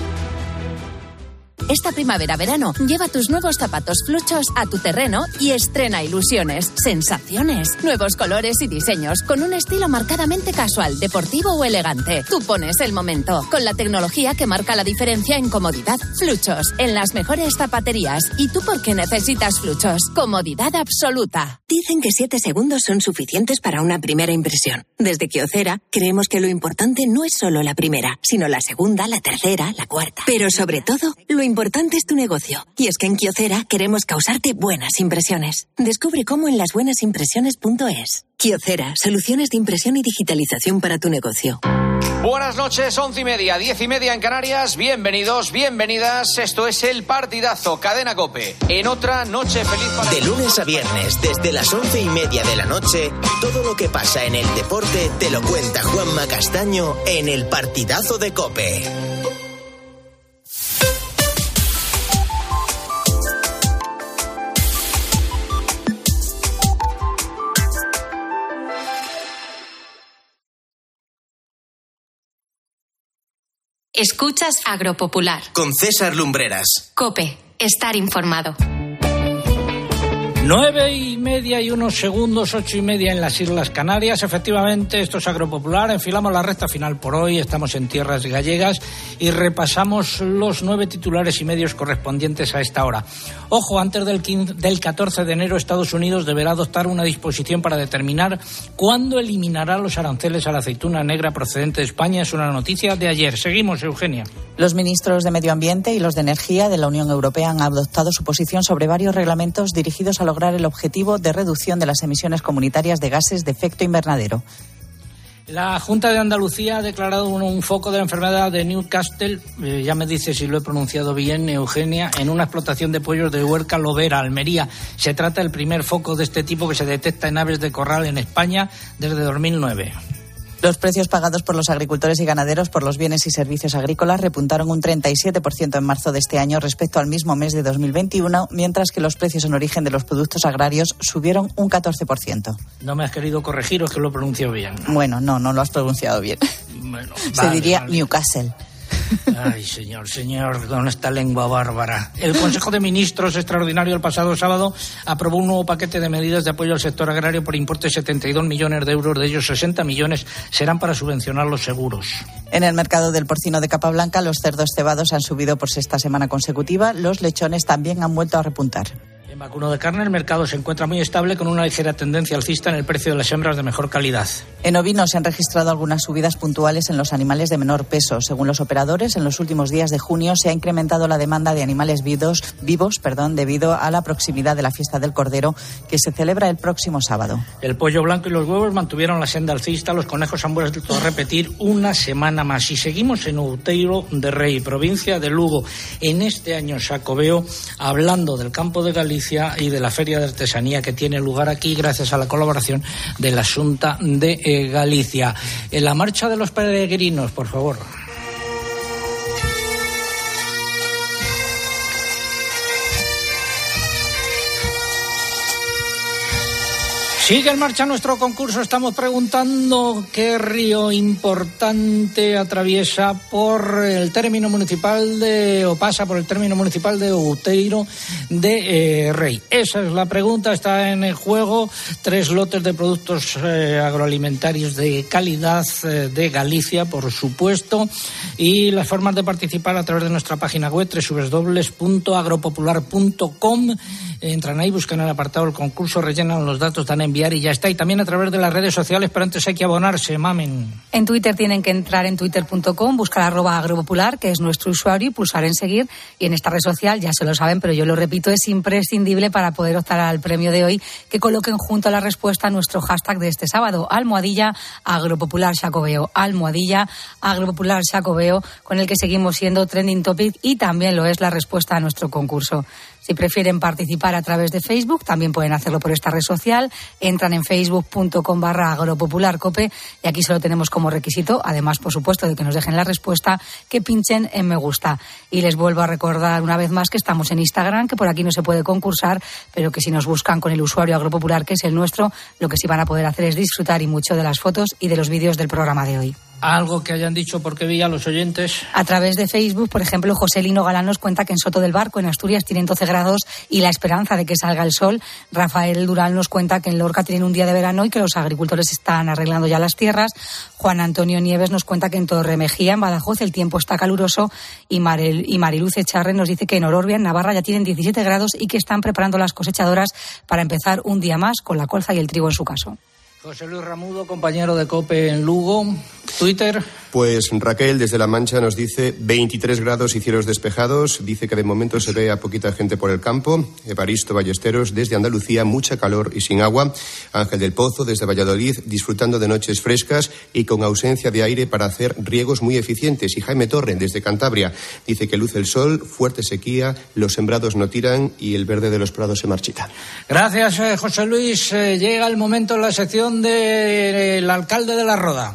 esta primavera-verano, lleva tus nuevos zapatos fluchos a tu terreno y estrena ilusiones, sensaciones, nuevos colores y diseños con un estilo marcadamente casual, deportivo o elegante. Tú pones el momento con la tecnología que marca la diferencia en comodidad. Fluchos en las mejores zapaterías. ¿Y tú por qué necesitas fluchos? Comodidad absoluta. Dicen que 7 segundos son suficientes para una primera impresión. Desde Kiocera creemos que lo importante no es solo la primera, sino la segunda, la tercera, la cuarta. Pero sobre todo, lo importante es tu negocio. Y es que en Kiocera queremos causarte buenas impresiones. Descubre cómo en lasbuenasimpresiones.es. Kiocera, soluciones de impresión y digitalización para tu negocio. Buenas noches, once y media, diez y media en Canarias. Bienvenidos, bienvenidas. Esto es el partidazo Cadena Cope. En otra noche feliz para De lunes a viernes, desde las once y media de la noche, todo lo que pasa en el deporte te lo cuenta Juanma Castaño en el partidazo de Cope. Escuchas Agropopular. Con César Lumbreras. Cope, estar informado. Nueve y media y unos segundos, ocho y media en las Islas Canarias. Efectivamente, esto es Agropopular. Enfilamos la recta final por hoy. Estamos en tierras gallegas y repasamos los nueve titulares y medios correspondientes a esta hora. Ojo, antes del, 15, del 14 de enero, Estados Unidos deberá adoptar una disposición para determinar cuándo eliminará los aranceles a la aceituna negra procedente de España. Es una noticia de ayer. Seguimos, Eugenia. Los ministros de Medio Ambiente y los de Energía de la Unión Europea han adoptado su posición sobre varios reglamentos dirigidos a lograr el objetivo de reducción de las emisiones comunitarias de gases de efecto invernadero. La Junta de Andalucía ha declarado un, foco de la enfermedad de Newcastle, eh, ya me dice si lo he pronunciado bien, Eugenia, en una explotación de pollos de Huerca Lovera, Almería. Se trata del primer foco de este tipo que se detecta en aves de corral en España desde 2009. Los precios pagados por los agricultores y ganaderos por los bienes y servicios agrícolas repuntaron un 37% en marzo de este año respecto al mismo mes de 2021, mientras que los precios en origen de los productos agrarios subieron un 14%. No me has querido corregir o es que lo he pronunciado bien. Bueno, no, no lo has pronunciado bien. Bueno, Se diría vale. Newcastle. Ay, señor, señor, con esta lengua bárbara. El Consejo de Ministros extraordinario el pasado sábado aprobó un nuevo paquete de medidas de apoyo al sector agrario por importe de 72 millones de euros. De ellos, 60 millones serán para subvencionar los seguros. En el mercado del porcino de capa blanca, los cerdos cebados han subido por sexta semana consecutiva. Los lechones también han vuelto a repuntar. En vacuno de carne, el mercado se encuentra muy estable con una ligera tendencia alcista en el precio de las hembras de mejor calidad. En ovinos se han registrado algunas subidas puntuales en los animales de menor peso. Según los operadores, en los últimos días de junio se ha incrementado la demanda de animales vivos, vivos perdón, debido a la proximidad de la fiesta del Cordero, que se celebra el próximo sábado. El pollo blanco y los huevos mantuvieron la senda alcista. Los conejos han vuelto a repetir una semana más. Y seguimos en Outeiro de Rey, provincia de Lugo. En este año Sacobeo, hablando del campo de Galicia y de la feria de artesanía que tiene lugar aquí gracias a la colaboración de la Junta de eh, Galicia. En la marcha de los peregrinos, por favor. Sigue en marcha nuestro concurso. Estamos preguntando qué río importante atraviesa por el término municipal de, o pasa por el término municipal de Outeiro de eh, Rey. Esa es la pregunta. Está en el juego tres lotes de productos eh, agroalimentarios de calidad eh, de Galicia, por supuesto. Y las formas de participar a través de nuestra página web www.agropopular.com. Entran ahí, buscan el apartado del concurso, rellenan los datos, dan a y ya está. Y también a través de las redes sociales, pero antes hay que abonarse, mamen. En Twitter tienen que entrar en twitter.com, buscar arroba agropopular, que es nuestro usuario, y pulsar en seguir. Y en esta red social, ya se lo saben, pero yo lo repito, es imprescindible para poder optar al premio de hoy que coloquen junto a la respuesta nuestro hashtag de este sábado, almohadilla agropopular Sacobeo, almohadilla agropopular Sacobeo, con el que seguimos siendo trending topic y también lo es la respuesta a nuestro concurso. Si prefieren participar a través de Facebook, también pueden hacerlo por esta red social. Entran en facebook.com barra agropopularcope y aquí solo tenemos como requisito, además, por supuesto, de que nos dejen la respuesta, que pinchen en me gusta. Y les vuelvo a recordar una vez más que estamos en Instagram, que por aquí no se puede concursar, pero que si nos buscan con el usuario agropopular, que es el nuestro, lo que sí van a poder hacer es disfrutar y mucho de las fotos y de los vídeos del programa de hoy. Algo que hayan dicho porque vi a los oyentes. A través de Facebook, por ejemplo, José Lino Galán nos cuenta que en Soto del Barco, en Asturias, tienen 12 grados y la esperanza de que salga el sol. Rafael Durán nos cuenta que en Lorca tienen un día de verano y que los agricultores están arreglando ya las tierras. Juan Antonio Nieves nos cuenta que en Torre Mejía, en Badajoz, el tiempo está caluroso. Y, Marel, y nos dice que en Ororbia, en Navarra, ya tienen 17 grados y que están preparando las cosechadoras para empezar un día más con la colza y el trigo en su caso. José Luis Ramudo, compañero de COPE en Lugo. Twitter. Pues Raquel desde La Mancha nos dice 23 grados y cielos despejados. Dice que de momento se ve a poquita gente por el campo. Evaristo Ballesteros desde Andalucía, mucha calor y sin agua. Ángel del Pozo desde Valladolid, disfrutando de noches frescas y con ausencia de aire para hacer riegos muy eficientes. Y Jaime Torre desde Cantabria dice que luce el sol, fuerte sequía, los sembrados no tiran y el verde de los prados se marchita. Gracias, eh, José Luis. Eh, llega el momento en la sección del alcalde de la Roda.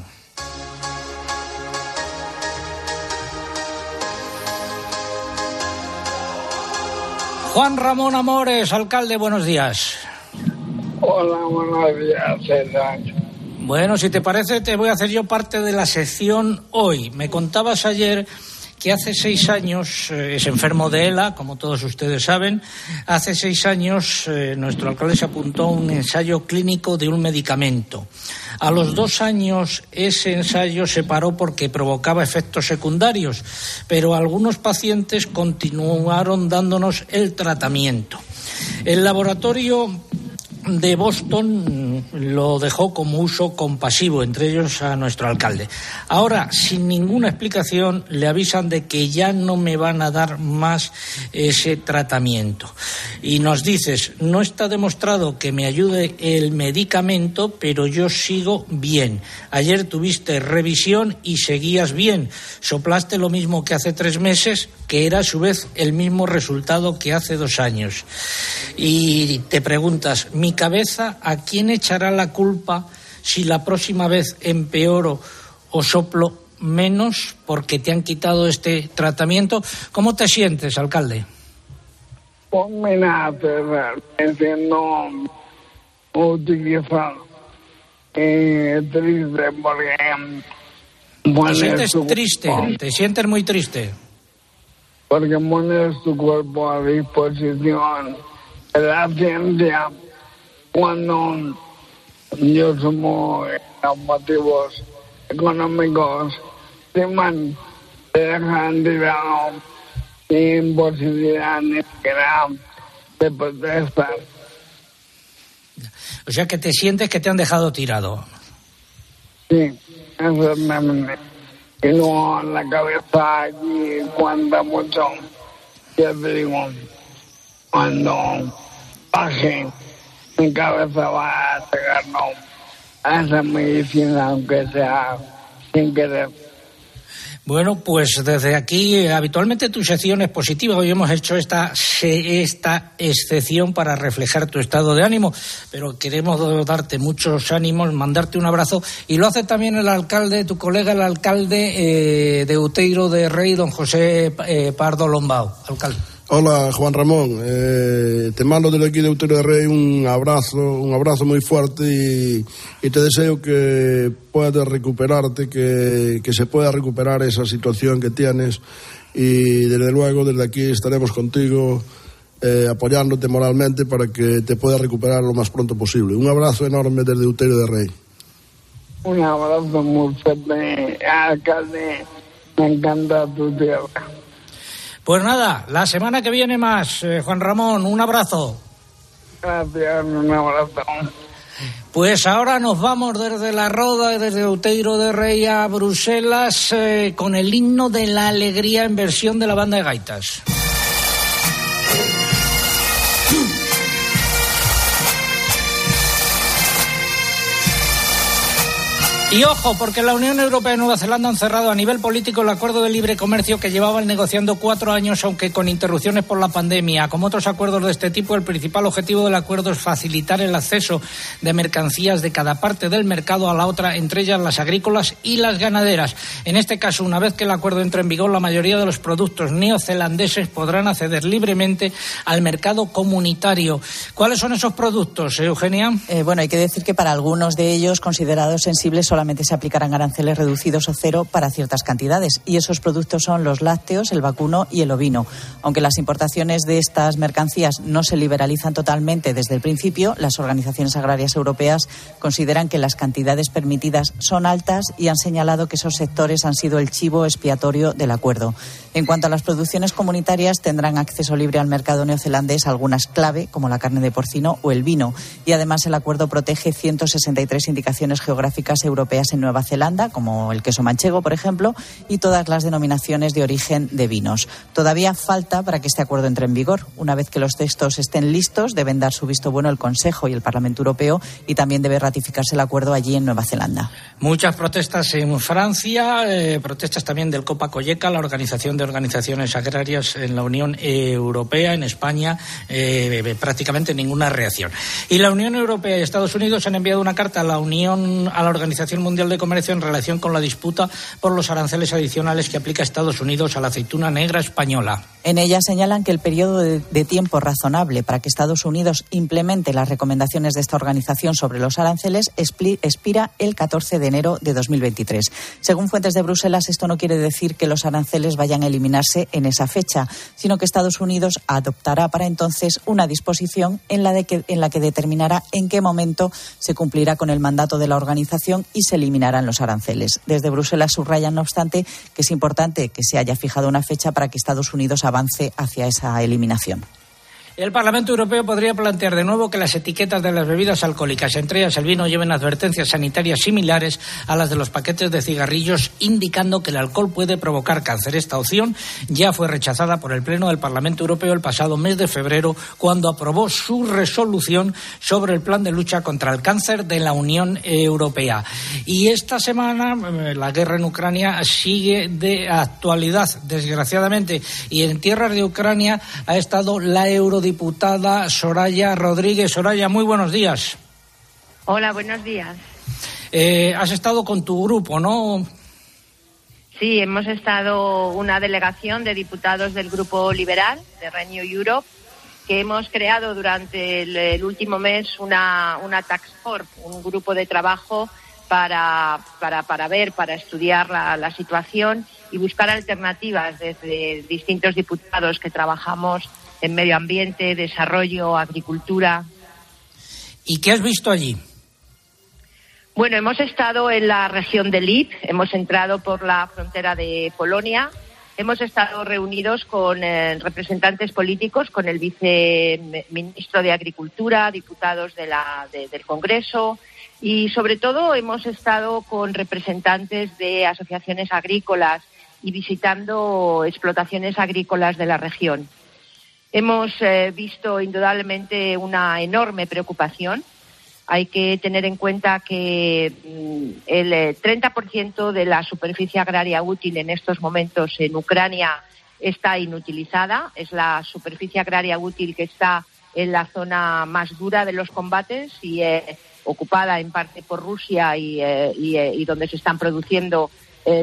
Juan Ramón Amores, alcalde, buenos días. Hola, buenos días, César. Bueno, si te parece, te voy a hacer yo parte de la sección hoy. Me contabas ayer hace seis años eh, es enfermo de ELA, como todos ustedes saben. Hace seis años eh, nuestro alcalde se apuntó a un ensayo clínico de un medicamento. A los dos años ese ensayo se paró porque provocaba efectos secundarios, pero algunos pacientes continuaron dándonos el tratamiento. El laboratorio de Boston lo dejó como uso compasivo, entre ellos a nuestro alcalde. Ahora, sin ninguna explicación, le avisan de que ya no me van a dar más ese tratamiento. Y nos dices, no está demostrado que me ayude el medicamento, pero yo sigo bien. Ayer tuviste revisión y seguías bien. Soplaste lo mismo que hace tres meses, que era a su vez el mismo resultado que hace dos años. Y te preguntas, mi cabeza, ¿a quién echará la culpa si la próxima vez empeoro o soplo menos porque te han quitado este tratamiento? ¿Cómo te sientes, alcalde? Pues mira, me siento utilizado eh, triste porque... ¿Te sientes triste? ¿Te sientes muy triste? Porque pones tu cuerpo a disposición de la ciencia cuando yo somos los motivos económicos se man dejan de lado sin posibilidad ni siquiera de protestar. O sea que te sientes que te han dejado tirado. Sí, exactamente. Y no la cabeza allí cuando mucho. Ya te digo, cuando baje mi cabeza va a pegarnos a esa medicina, aunque sea sin querer. Bueno, pues desde aquí, habitualmente tu sección es positiva. Hoy hemos hecho esta, esta excepción para reflejar tu estado de ánimo, pero queremos darte muchos ánimos, mandarte un abrazo. Y lo hace también el alcalde, tu colega, el alcalde eh, de Uteiro de Rey, don José eh, Pardo Lombao. Alcalde. Hola Juan Ramón, eh, te mando desde aquí de Utero de Rey un abrazo, un abrazo muy fuerte y, te deseo que puedas recuperarte, que, que, se pueda recuperar esa situación que tienes y desde luego desde aquí estaremos contigo eh, apoyándote moralmente para que te puedas recuperar lo más pronto posible. Un abrazo enorme desde Utero de Rey. Un abrazo muy fuerte, me encanta tu tierra. Pues nada, la semana que viene más, eh, Juan Ramón, un abrazo. Gracias, un abrazo. Pues ahora nos vamos desde La Roda, desde Outeiro de Rey a Bruselas, eh, con el himno de la alegría en versión de la banda de gaitas. Y ojo, porque la Unión Europea y Nueva Zelanda han cerrado a nivel político el acuerdo de libre comercio que llevaban negociando cuatro años, aunque con interrupciones por la pandemia. Como otros acuerdos de este tipo, el principal objetivo del acuerdo es facilitar el acceso de mercancías de cada parte del mercado a la otra, entre ellas las agrícolas y las ganaderas. En este caso, una vez que el acuerdo entre en vigor, la mayoría de los productos neozelandeses podrán acceder libremente al mercado comunitario. ¿Cuáles son esos productos, Eugenia? Eh, bueno, hay que decir que para algunos de ellos considerados sensibles solamente se aplicarán aranceles reducidos o cero para ciertas cantidades. Y esos productos son los lácteos, el vacuno y el ovino. Aunque las importaciones de estas mercancías no se liberalizan totalmente desde el principio, las organizaciones agrarias europeas consideran que las cantidades permitidas son altas y han señalado que esos sectores han sido el chivo expiatorio del acuerdo. En cuanto a las producciones comunitarias, tendrán acceso libre al mercado neozelandés algunas clave, como la carne de porcino o el vino. Y además el acuerdo protege 163 indicaciones geográficas europeas en Nueva Zelanda, como el queso manchego, por ejemplo, y todas las denominaciones de origen de vinos. Todavía falta para que este acuerdo entre en vigor. Una vez que los textos estén listos, deben dar su visto bueno el Consejo y el Parlamento Europeo y también debe ratificarse el acuerdo allí en Nueva Zelanda. Muchas protestas en Francia, eh, protestas también del Copa Colleca, la Organización de Organizaciones Agrarias en la Unión Europea, en España, eh, prácticamente ninguna reacción. Y la Unión Europea y Estados Unidos han enviado una carta a la Unión, a la Organización Mundial de Comercio en relación con la disputa por los aranceles adicionales que aplica Estados Unidos a la aceituna negra española. En ella señalan que el periodo de, tiempo razonable para que Estados Unidos implemente las recomendaciones de esta organización sobre los aranceles expira el 14 de enero de 2023. Según fuentes de Bruselas, esto no quiere decir que los aranceles vayan a eliminarse en esa fecha, sino que Estados Unidos adoptará para entonces una disposición en la, que, en la que determinará en qué momento se cumplirá con el mandato de la organización y se eliminarán los aranceles. Desde Bruselas subrayan, no obstante, que es importante que se haya fijado una fecha para que Estados Unidos avance hacia esa eliminación. El Parlamento Europeo podría plantear de nuevo que las etiquetas de las bebidas alcohólicas, entre ellas el vino, lleven advertencias sanitarias similares a las de los paquetes de cigarrillos, indicando que el alcohol puede provocar cáncer. Esta opción ya fue rechazada por el Pleno del Parlamento Europeo el pasado mes de febrero, cuando aprobó su resolución sobre el plan de lucha contra el cáncer de la Unión Europea. Y esta semana la guerra en Ucrania sigue de actualidad, desgraciadamente, y en tierras de Ucrania ha estado la Euro diputada Soraya Rodríguez. Soraya, muy buenos días. Hola, buenos días. Eh, has estado con tu grupo, ¿no? Sí, hemos estado una delegación de diputados del Grupo Liberal, de Renew Europe, que hemos creado durante el, el último mes una, una task force, un grupo de trabajo para, para, para ver, para estudiar la, la situación y buscar alternativas desde distintos diputados que trabajamos en medio ambiente, desarrollo, agricultura. ¿Y qué has visto allí? Bueno, hemos estado en la región de Lip, hemos entrado por la frontera de Polonia, hemos estado reunidos con eh, representantes políticos, con el viceministro de Agricultura, diputados de la, de, del Congreso y, sobre todo, hemos estado con representantes de asociaciones agrícolas y visitando explotaciones agrícolas de la región. Hemos eh, visto indudablemente una enorme preocupación. Hay que tener en cuenta que mm, el 30% de la superficie agraria útil en estos momentos en Ucrania está inutilizada. Es la superficie agraria útil que está en la zona más dura de los combates y eh, ocupada en parte por Rusia y, eh, y, y, donde se están produciendo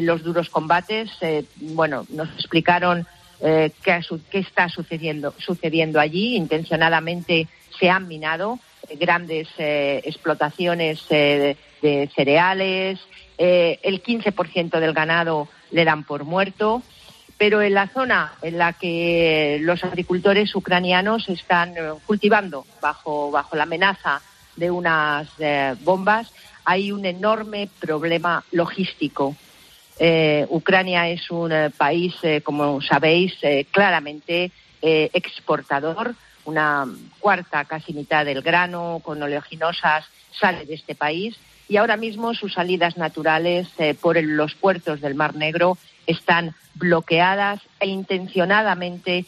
los duros combates. bueno, nos explicaron eh, qué, está sucediendo, sucediendo allí. Intencionadamente se han minado eh, grandes eh, explotaciones de cereales, el 15% del ganado le dan por muerto, pero en la zona en la que los agricultores ucranianos están cultivando bajo, bajo la amenaza de unas bombas, hay un enorme problema logístico eh, Ucrania es un eh, país, eh, como sabéis, claramente exportador. Una cuarta, casi mitad del grano con oleaginosas sale de este país y ahora mismo sus salidas naturales por los puertos del Mar Negro están bloqueadas e intencionadamente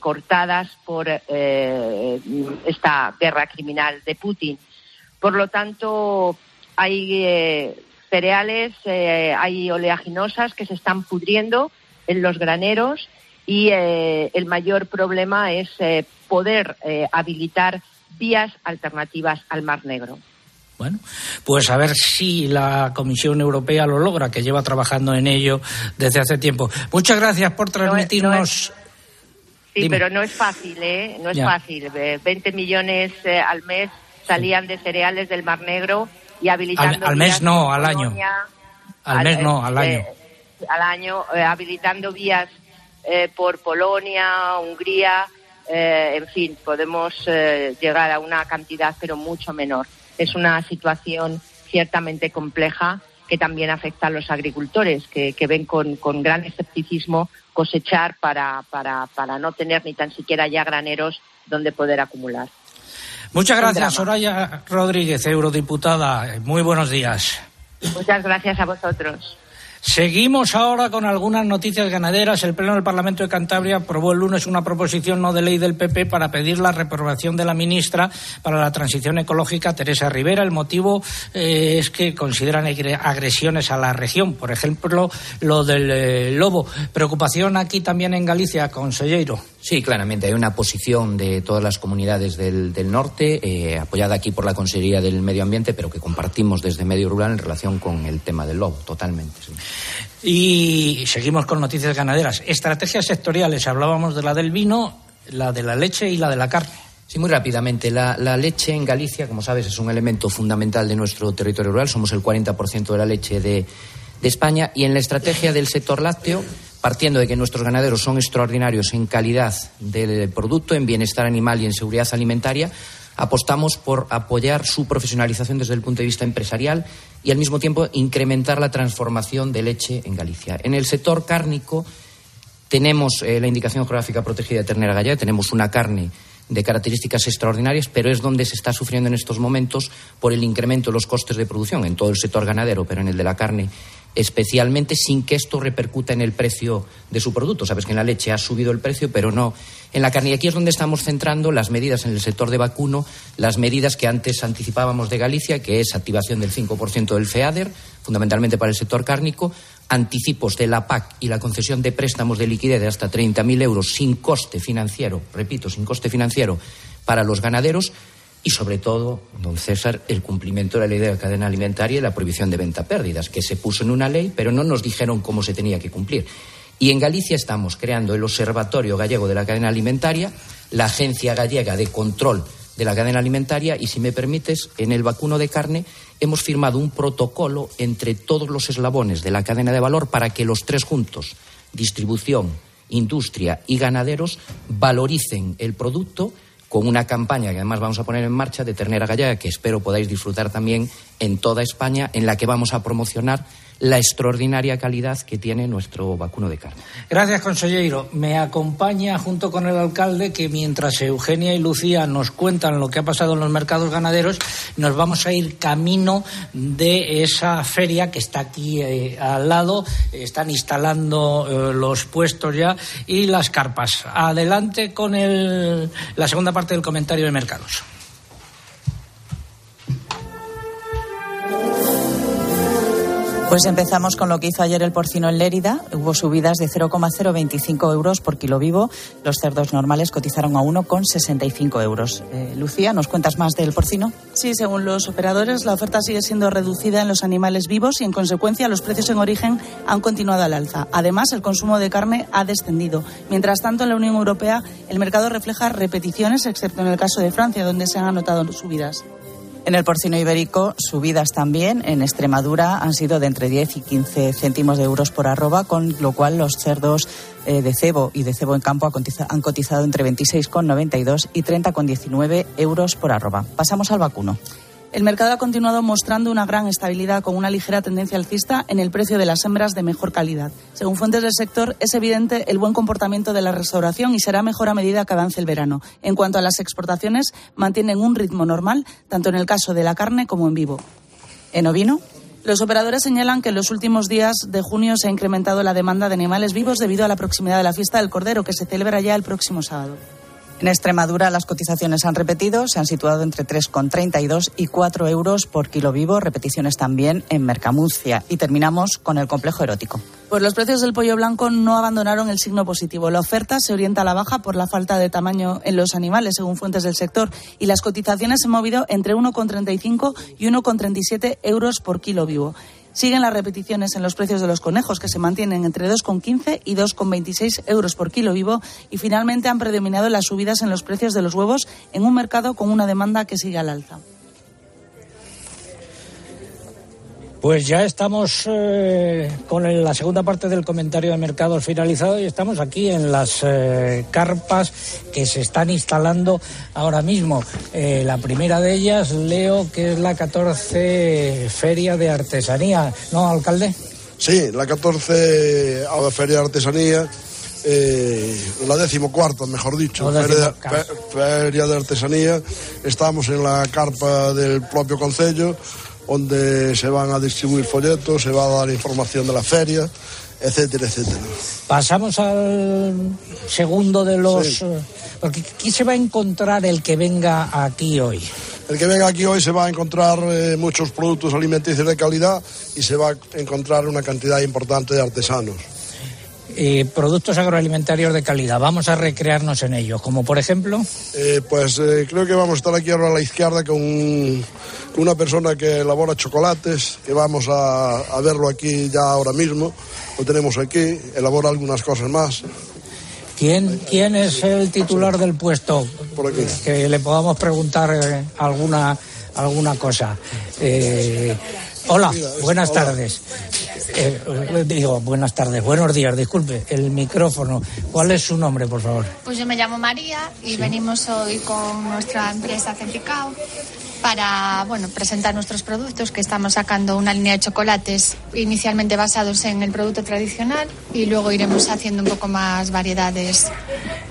cortadas por esta guerra criminal de Putin. Por lo tanto, hay cereales, eh, hay oleaginosas que se están pudriendo en los graneros y eh, el mayor problema es eh, poder eh, habilitar vías alternativas al Mar Negro. Bueno, pues a ver si la Comisión Europea lo logra, que lleva trabajando en ello desde hace tiempo. Muchas gracias por transmitirnos. Sí, Dime. pero no es fácil, ¿eh? No es Ya. fácil. Eh, 20 millones eh, al mes salían de cereales del Mar Negro y habilitando. Al- al mes no, por al año. Al mes no, al eh, año. al año, eh, habilitando vías eh, por Polonia, Hungría, eh, en fin, podemos eh, llegar a una cantidad, pero mucho menor. Es una situación ciertamente compleja que también afecta a los agricultores, que, que ven con, con gran escepticismo cosechar para, para, para no tener ni tan siquiera ya graneros donde poder acumular. Muchas gracias. Soraya Rodríguez, eurodiputada. Muy buenos días. Muchas gracias a vosotros. Seguimos ahora con algunas noticias ganaderas. El Pleno del Parlamento de Cantabria aprobó el lunes una proposición no de ley del PP para pedir la reprobación de la ministra para la transición ecológica, Teresa Rivera. El motivo eh, es que consideran agre- agresiones a la región. Por ejemplo, lo del eh, lobo. Preocupación aquí también en Galicia, consejero. Sí, claramente. Hay una posición de todas las comunidades del, del norte, eh, apoyada aquí por la Consejería del Medio Ambiente, pero que compartimos desde Medio Rural en relación con el tema del lobo, totalmente. sí. Y seguimos con noticias ganaderas. Estrategias sectoriales. Hablábamos de la del vino, la de la leche y la de la carne. Sí, muy rápidamente. La, la leche en Galicia, como sabes, es un elemento fundamental de nuestro territorio rural. Somos el 40% de la leche de, de España. Y en la estrategia del sector lácteo, partiendo de que nuestros ganaderos son extraordinarios en calidad del producto, en bienestar animal y en seguridad alimentaria, apostamos por apoyar su profesionalización desde el punto de vista empresarial y al mismo tiempo incrementar la transformación de leche en Galicia. En el sector cárnico, tenemos eh, la indicación geográfica protegida de ternera gallega, tenemos una carne de características extraordinarias, pero es donde se está sufriendo en estos momentos por el incremento de los costes de producción en todo el sector ganadero, pero en el de la carne especialmente sin que esto repercuta en el precio de su producto. Sabes que en la leche ha subido el precio, pero no en la carne. Y aquí es donde estamos centrando las medidas en el sector de vacuno, las medidas que antes anticipábamos de Galicia, que es activación del 5% del FEADER, fundamentalmente para el sector cárnico, anticipos de la PAC y la concesión de préstamos de liquidez de hasta 30.000 euros sin coste financiero, repito, sin coste financiero para los ganaderos y, sobre todo, don César, el cumplimiento de la ley de la cadena alimentaria y la prohibición de venta pérdidas, que se puso en una ley, pero no nos dijeron cómo se tenía que cumplir. Y en Galicia estamos creando el Observatorio Gallego de la Cadena Alimentaria, la Agencia Gallega de Control de la Cadena Alimentaria y, si me permites, en el vacuno de carne hemos firmado un protocolo entre todos los eslabones de la cadena de valor para que los tres juntos, distribución, industria y ganaderos, valoricen el producto con una campaña que además vamos a poner en marcha de ternera gallega que espero podáis disfrutar también en toda España, en la que vamos a promocionar la extraordinaria calidad que tiene nuestro vacuno de carne. Gracias, consejero. Me acompaña junto con el alcalde que mientras Eugenia y Lucía nos cuentan lo que ha pasado en los mercados ganaderos, nos vamos a ir camino de esa feria que está aquí eh, al lado. Están instalando eh, los puestos ya y las carpas. Adelante con el- la segunda parte del comentario de mercados. Pues empezamos con lo que hizo ayer el porcino en Lérida. Hubo subidas de 0,025 euros por kilo vivo. Los cerdos normales cotizaron a 1,65 euros. Eh, Lucía, ¿nos cuentas más del porcino? Sí, según los operadores, la oferta sigue siendo reducida en los animales vivos y, en consecuencia, los precios en origen han continuado al alza. Además, el consumo de carne ha descendido. Mientras tanto, en la Unión Europea, el mercado refleja repeticiones, excepto en el caso de Francia, donde se han anotado subidas. En el porcino ibérico, subidas también. En Extremadura han sido de entre 10 y 15 céntimos de euros por arroba, con lo cual los cerdos eh, de cebo y de cebo en campo han cotizado entre 26,92 y 30,19 euros por arroba. Pasamos al vacuno. El mercado ha continuado mostrando una gran estabilidad con una ligera tendencia alcista en el precio de las hembras de mejor calidad. Según fuentes del sector, es evidente el buen comportamiento de la restauración y será mejor a medida que avance el verano. En cuanto a las exportaciones, mantienen un ritmo normal, tanto en el caso de la carne como en vivo. ¿En ovino? Los operadores señalan que en los últimos días de junio se ha incrementado la demanda de animales vivos debido a la proximidad de la fiesta del Cordero, que se celebra ya el próximo sábado. En Extremadura las cotizaciones han repetido, se han situado entre 3,32 y 4 euros por kilo vivo, repeticiones también en Mercamuncia. Y terminamos con el complejo erótico. Pues los precios del pollo blanco no abandonaron el signo positivo. La oferta se orienta a la baja por la falta de tamaño en los animales, según fuentes del sector, y las cotizaciones se han movido entre 1,35 y 1,37 euros por kilo vivo. Siguen las repeticiones en los precios de los conejos, que se mantienen entre 2,15 y 2,26 euros por kilo vivo. Y finalmente han predominado las subidas en los precios de los huevos en un mercado con una demanda que sigue al alza. Pues ya estamos eh, con el- la segunda parte del comentario de mercados finalizado y estamos aquí en las eh, carpas que se están instalando ahora mismo. Eh, la primera de ellas, leo que es la 14 Feria de Artesanía, ¿no, alcalde? Sí, la 14 a la Feria de Artesanía, la decimocuarta, mejor dicho, feria feria de Artesanía. Estamos en la carpa del propio Concello, donde se van a distribuir folletos, se va a dar información de la feria, etcétera, etcétera. Pasamos al segundo de los... Sí. eh, porque aquí se va a encontrar el que venga aquí hoy. El que venga aquí hoy se va a encontrar eh, muchos productos alimenticios de calidad y se va a encontrar una cantidad importante de artesanos. Eh, productos agroalimentarios de calidad. Vamos a recrearnos en ellos, como por ejemplo... Eh, pues eh, creo que vamos a estar aquí ahora a la izquierda con, un- con una persona que elabora chocolates, que vamos a, a verlo aquí ya ahora mismo. Lo tenemos aquí, elabora algunas cosas más. ¿Quién, quién es el titular del puesto? Que le podamos preguntar alguna, alguna cosa. Hola, buenas tardes. Eh, eh, digo, buenas tardes, buenos días, disculpe, el micrófono. ¿Cuál es su nombre, por favor? Pues yo me llamo María y venimos hoy con nuestra empresa Centicao para bueno, presentar nuestros productos, que estamos sacando una línea de chocolates inicialmente basados en el producto tradicional y luego iremos haciendo un poco más variedades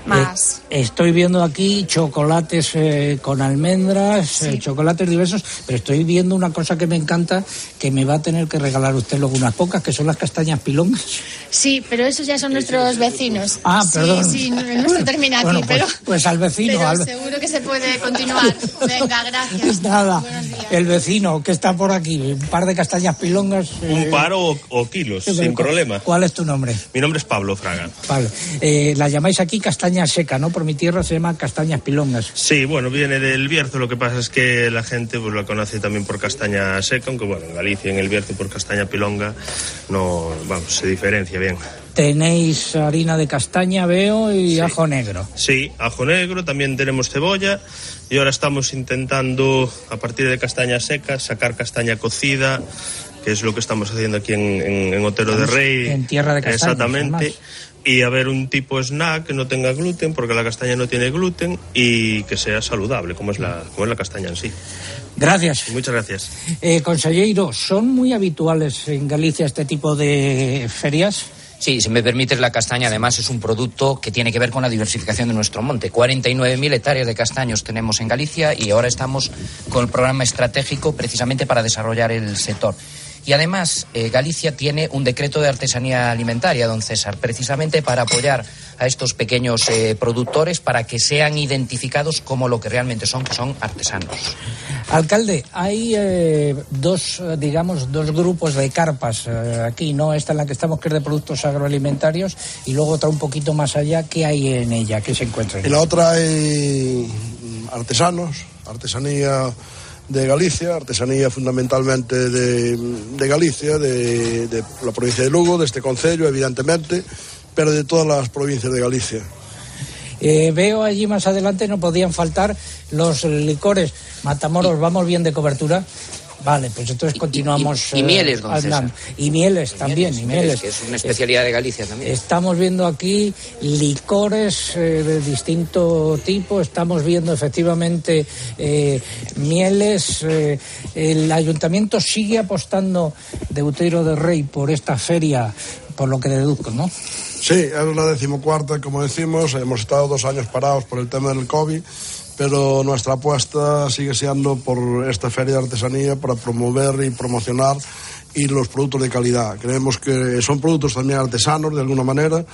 más. Eh, estoy viendo aquí chocolates eh, con almendras, eh, chocolates diversos, pero estoy viendo una cosa que me encanta, que me va a tener que regalar usted luego unas pocas, que son las castañas pilongas. Sí, pero esos ya son nuestros vecinos. Ah, perdón. Sí, sí, no no se termina aquí, Bueno, pues, pero, pues al vecino, pero al, seguro que se puede continuar. Venga, gracias. nada, el vecino que está por aquí, un par de castañas pilongas. eh, Un par o, o kilos, sí, sin ¿cu- problema. ¿Cuál es tu nombre? Mi nombre es Pablo Fraga. Vale. Eh, la llamáis aquí castaña seca, ¿no? Por mi tierra se llama castañas pilongas. Sí, bueno, viene del Bierzo, lo que pasa es que la gente pues, la conoce también por castaña seca, aunque bueno, en Galicia, en el Bierzo, por castaña pilonga, no, vamos, se diferencia bien. Tenéis harina de castaña, veo, y ajo negro. Sí, ajo negro, también tenemos cebolla y ahora estamos intentando, a partir de castaña seca, sacar castaña cocida, que es lo que estamos haciendo aquí en, en- en Otero de Rey. en tierra de castañas, Exactamente. además. Y a ver un tipo snack que no tenga gluten, porque la castaña no tiene gluten, y que sea saludable, como es la, como es la castaña en sí. Gracias. Muchas gracias. Eh, consejero, ¿son muy habituales en Galicia este tipo de ferias? Sí, si me permites, la castaña además es un producto que tiene que ver con la diversificación de nuestro monte. 49.000 hectáreas de castaños tenemos en Galicia y ahora estamos con el programa estratégico precisamente para desarrollar el sector. Y además, eh, Galicia tiene un decreto de artesanía alimentaria, don César, precisamente para apoyar a estos pequeños eh, productores para que sean identificados como lo que realmente son, que son artesanos. Alcalde, hay eh, dos, digamos, dos grupos de carpas eh, aquí, ¿no? Esta en la que estamos, que es de productos agroalimentarios, y luego otra un poquito más allá, ¿qué hay en ella? ¿Qué se encuentra? en En la otra hay mm, artesanos, artesanía de Galicia, artesanía fundamentalmente de, de Galicia, de, de la provincia de Lugo, de este concello, evidentemente, pero de todas las provincias de Galicia. Eh, veo allí más adelante, no podían faltar los licores. Matamoros, ¿vamos bien de cobertura? Vale, pues entonces continuamos. y eh, mieles, don hablando. Y mieles también, y mieles. que es una especialidad de Galicia también. Estamos viendo aquí licores eh, de distinto tipo, estamos viendo efectivamente eh, mieles. eh, el ayuntamiento sigue apostando de Utero de Rey por esta feria, por lo que deduzco, ¿no? Sí, es la decimocuarta, como decimos, hemos estado dos años parados por el tema del COVID, pero nuestra apuesta sigue siendo por esta feria de artesanía para promover y promocionar y los productos de calidad. Creemos que son productos también artesanos de alguna manera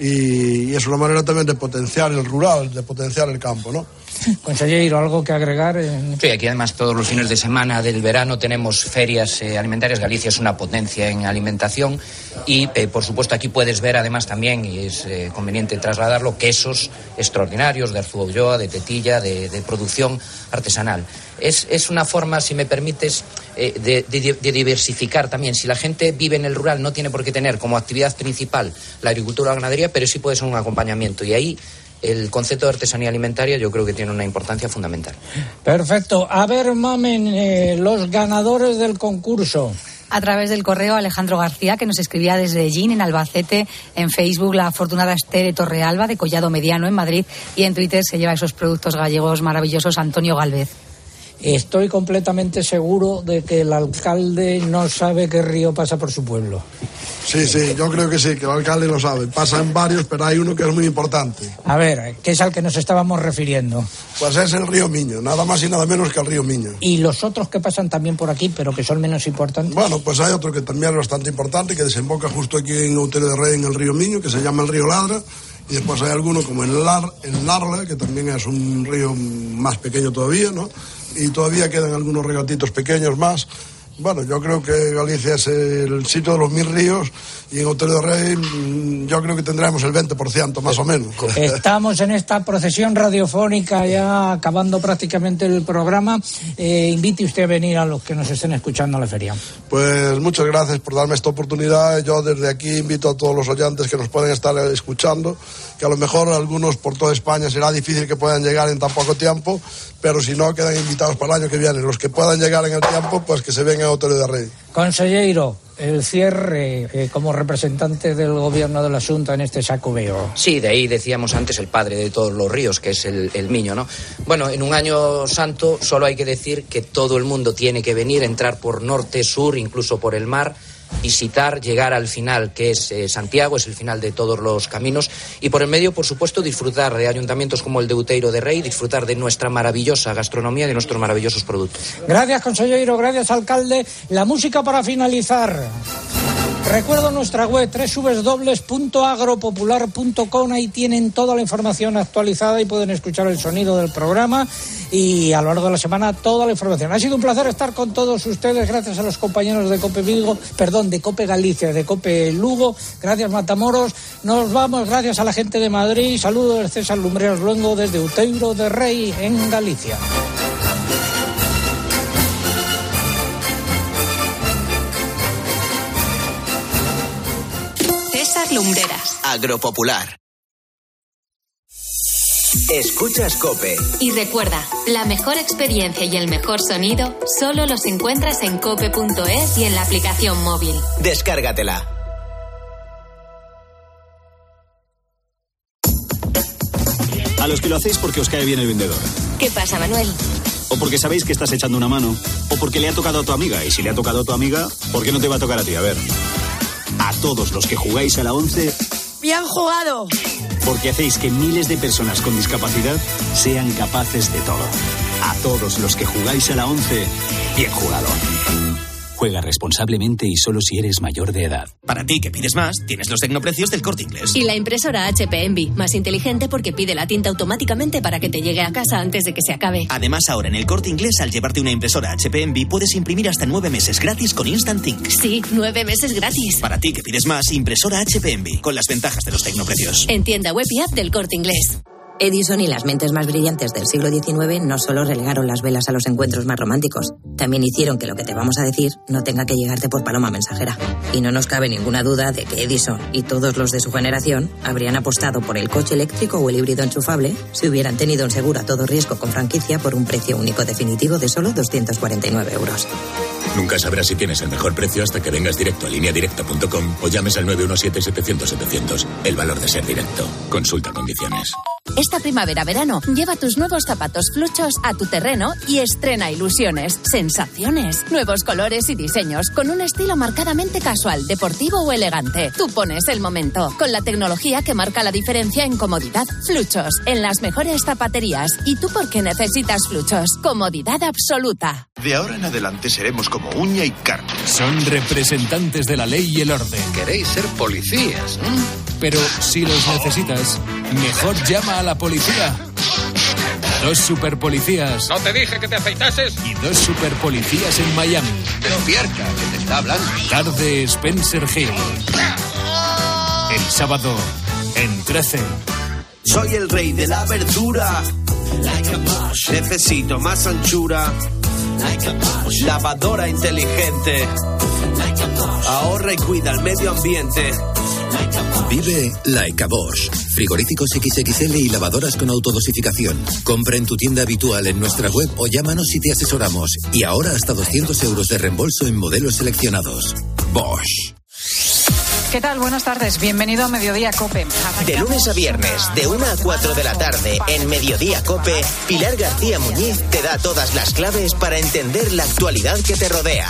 y, y es una manera también de potenciar el rural, de potenciar el campo, ¿no? Consejero, ¿algo que agregar? Sí, aquí además todos los fines de semana del verano tenemos ferias eh, alimentarias. Galicia es una potencia en alimentación y, eh, por supuesto, aquí puedes ver además también, y es eh, conveniente trasladarlo, quesos extraordinarios de Arzúa Ulloa, de Tetilla, de, de producción artesanal. Es, es, una forma, si me permites, eh, de, de, de, diversificar también. Si la gente vive en el rural, no tiene por qué tener como actividad principal la agricultura o la ganadería, pero sí puede ser un acompañamiento. Y ahí el concepto de artesanía alimentaria yo creo que tiene una importancia fundamental. Perfecto. A ver, mamen, eh, los ganadores del concurso. A través del correo Alejandro García, que nos escribía desde Gin, en Albacete, en Facebook la afortunada Esther Torrealba, de Collado Mediano, en Madrid, y en Twitter se lleva esos productos gallegos maravillosos Antonio Galvez. Estoy completamente seguro de que el alcalde no sabe qué río pasa por su pueblo. Sí, sí, yo creo que sí, que el alcalde lo sabe. Pasa en varios, pero hay uno que es muy importante. A ver, ¿qué es al que nos estábamos refiriendo? Pues es el río Miño, nada más y nada menos que el río Miño. ¿Y los otros que pasan también por aquí, pero que son menos importantes? Bueno, pues hay otro que también es bastante importante, que desemboca justo aquí en Hotel de Rey, en el río Miño, que se llama el río Ladra. Y después hay alguno como el, Lar, el Narla, que también es un río más pequeño todavía, ¿no? Y todavía quedan algunos regatitos pequeños más. Bueno, yo creo que Galicia es el sitio de los mil ríos y en Hotel de Rey mm, yo creo que tendremos el 20% más o menos. Estamos en esta procesión radiofónica ya acabando prácticamente el programa. Eh, invite usted a venir a los que nos estén escuchando a la feria. Pues muchas gracias por darme esta oportunidad. Yo desde aquí invito a todos los oyentes que nos pueden estar escuchando, que a lo mejor algunos por toda España será difícil que puedan llegar en tan poco tiempo, pero si no, quedan invitados para el año que viene. Los que puedan llegar en el tiempo, pues que se vengan a Hotel de Rey. Consejero, el cierre eh, como representante del gobierno del asunto en este sacubeo. Sí, de ahí decíamos antes el padre de todos los ríos, que es el, el Miño, ¿no? Bueno, en un año santo solo hay que decir que todo el mundo tiene que venir, entrar por norte, sur, incluso por el mar visitar, llegar al final, que es eh, Santiago, es el final de todos los caminos, y por el medio, por supuesto, disfrutar de ayuntamientos como el de Uteiro de Rey, disfrutar de nuestra maravillosa gastronomía de nuestros maravillosos productos. Gracias, consejero, gracias, alcalde. La música para finalizar. Recuerdo nuestra web www.agropopular.com, ahí tienen toda la información actualizada y pueden escuchar el sonido del programa y a lo largo de la semana toda la información. Ha sido un placer estar con todos ustedes, gracias a los compañeros de Cope perdón, de Cope Galicia, de Cope Lugo, gracias Matamoros. Nos vamos, gracias a la gente de Madrid. Saludos de César Lumbreras Luengo desde Uteiro de Rey en Galicia. César Lumbreras. Agropopular. Escuchas Cope. Y recuerda, la mejor experiencia y el mejor sonido solo los encuentras en cope.es y en la aplicación móvil. Descárgatela. A los que lo hacéis porque os cae bien el vendedor. ¿Qué pasa, Manuel? O porque sabéis que estás echando una mano. O porque le ha tocado a tu amiga. Y si le ha tocado a tu amiga, ¿por qué no te va a tocar a ti? A ver. A todos los que jugáis a la 11. ¡Bien jugado! Porque hacéis que miles de personas con discapacidad sean capaces de todo. A todos los que jugáis a la 11. Bien jugado. Juega responsablemente y solo si eres mayor de edad. Para ti que pides más, tienes los tecnoprecios del corte inglés. Y la impresora HP Envy, más inteligente porque pide la tinta automáticamente para que te llegue a casa antes de que se acabe. Además, ahora en el corte inglés, al llevarte una impresora HP Envy, puedes imprimir hasta nueve meses gratis con Instant Ink. Sí, nueve meses gratis. Para ti que pides más, impresora HP Envy, con las ventajas de los tecnoprecios. En tienda web y app del corte inglés. Edison y las mentes más brillantes del siglo XIX no solo relegaron las velas a los encuentros más románticos, también hicieron que lo que te vamos a decir no tenga que llegarte por paloma mensajera. Y no nos cabe ninguna duda de que Edison y todos los de su generación habrían apostado por el coche eléctrico o el híbrido enchufable si hubieran tenido un seguro a todo riesgo con franquicia por un precio único definitivo de solo 249 euros. Nunca sabrás si tienes el mejor precio hasta que vengas directo a lineadirecta.com o llames al 917-700-700. El valor de ser directo. Consulta condiciones. Esta primavera-verano, lleva tus nuevos zapatos fluchos a tu terreno y estrena ilusiones, sensaciones, nuevos colores y diseños con un estilo marcadamente casual, deportivo o elegante. Tú pones el momento con la tecnología que marca la diferencia en comodidad. Fluchos en las mejores zapaterías. ¿Y tú por qué necesitas fluchos? Comodidad absoluta. De ahora en adelante seremos como uña y carne. Son representantes de la ley y el orden. Queréis ser policías, ¿no? pero si los necesitas, mejor llama a la policía. Dos superpolicías. ¿No te dije que te afeitases? Y dos superpolicías en Miami. Despierta, que te está hablando. Tarde Spencer Hill. El sábado en 13. Soy el rey de la verdura. Necesito más anchura. Lavadora inteligente. Ahorra y cuida el medio ambiente. Vive Like Bosch. Frigoríficos XXL y lavadoras con autodosificación. Compra en tu tienda habitual en nuestra web o llámanos y te asesoramos. Y ahora hasta 200 euros de reembolso en modelos seleccionados. Bosch. ¿Qué tal? Buenas tardes. Bienvenido a Mediodía Cope. De lunes a viernes, de 1 a 4 de la tarde, en Mediodía Cope, Pilar García Muñiz te da todas las claves para entender la actualidad que te rodea.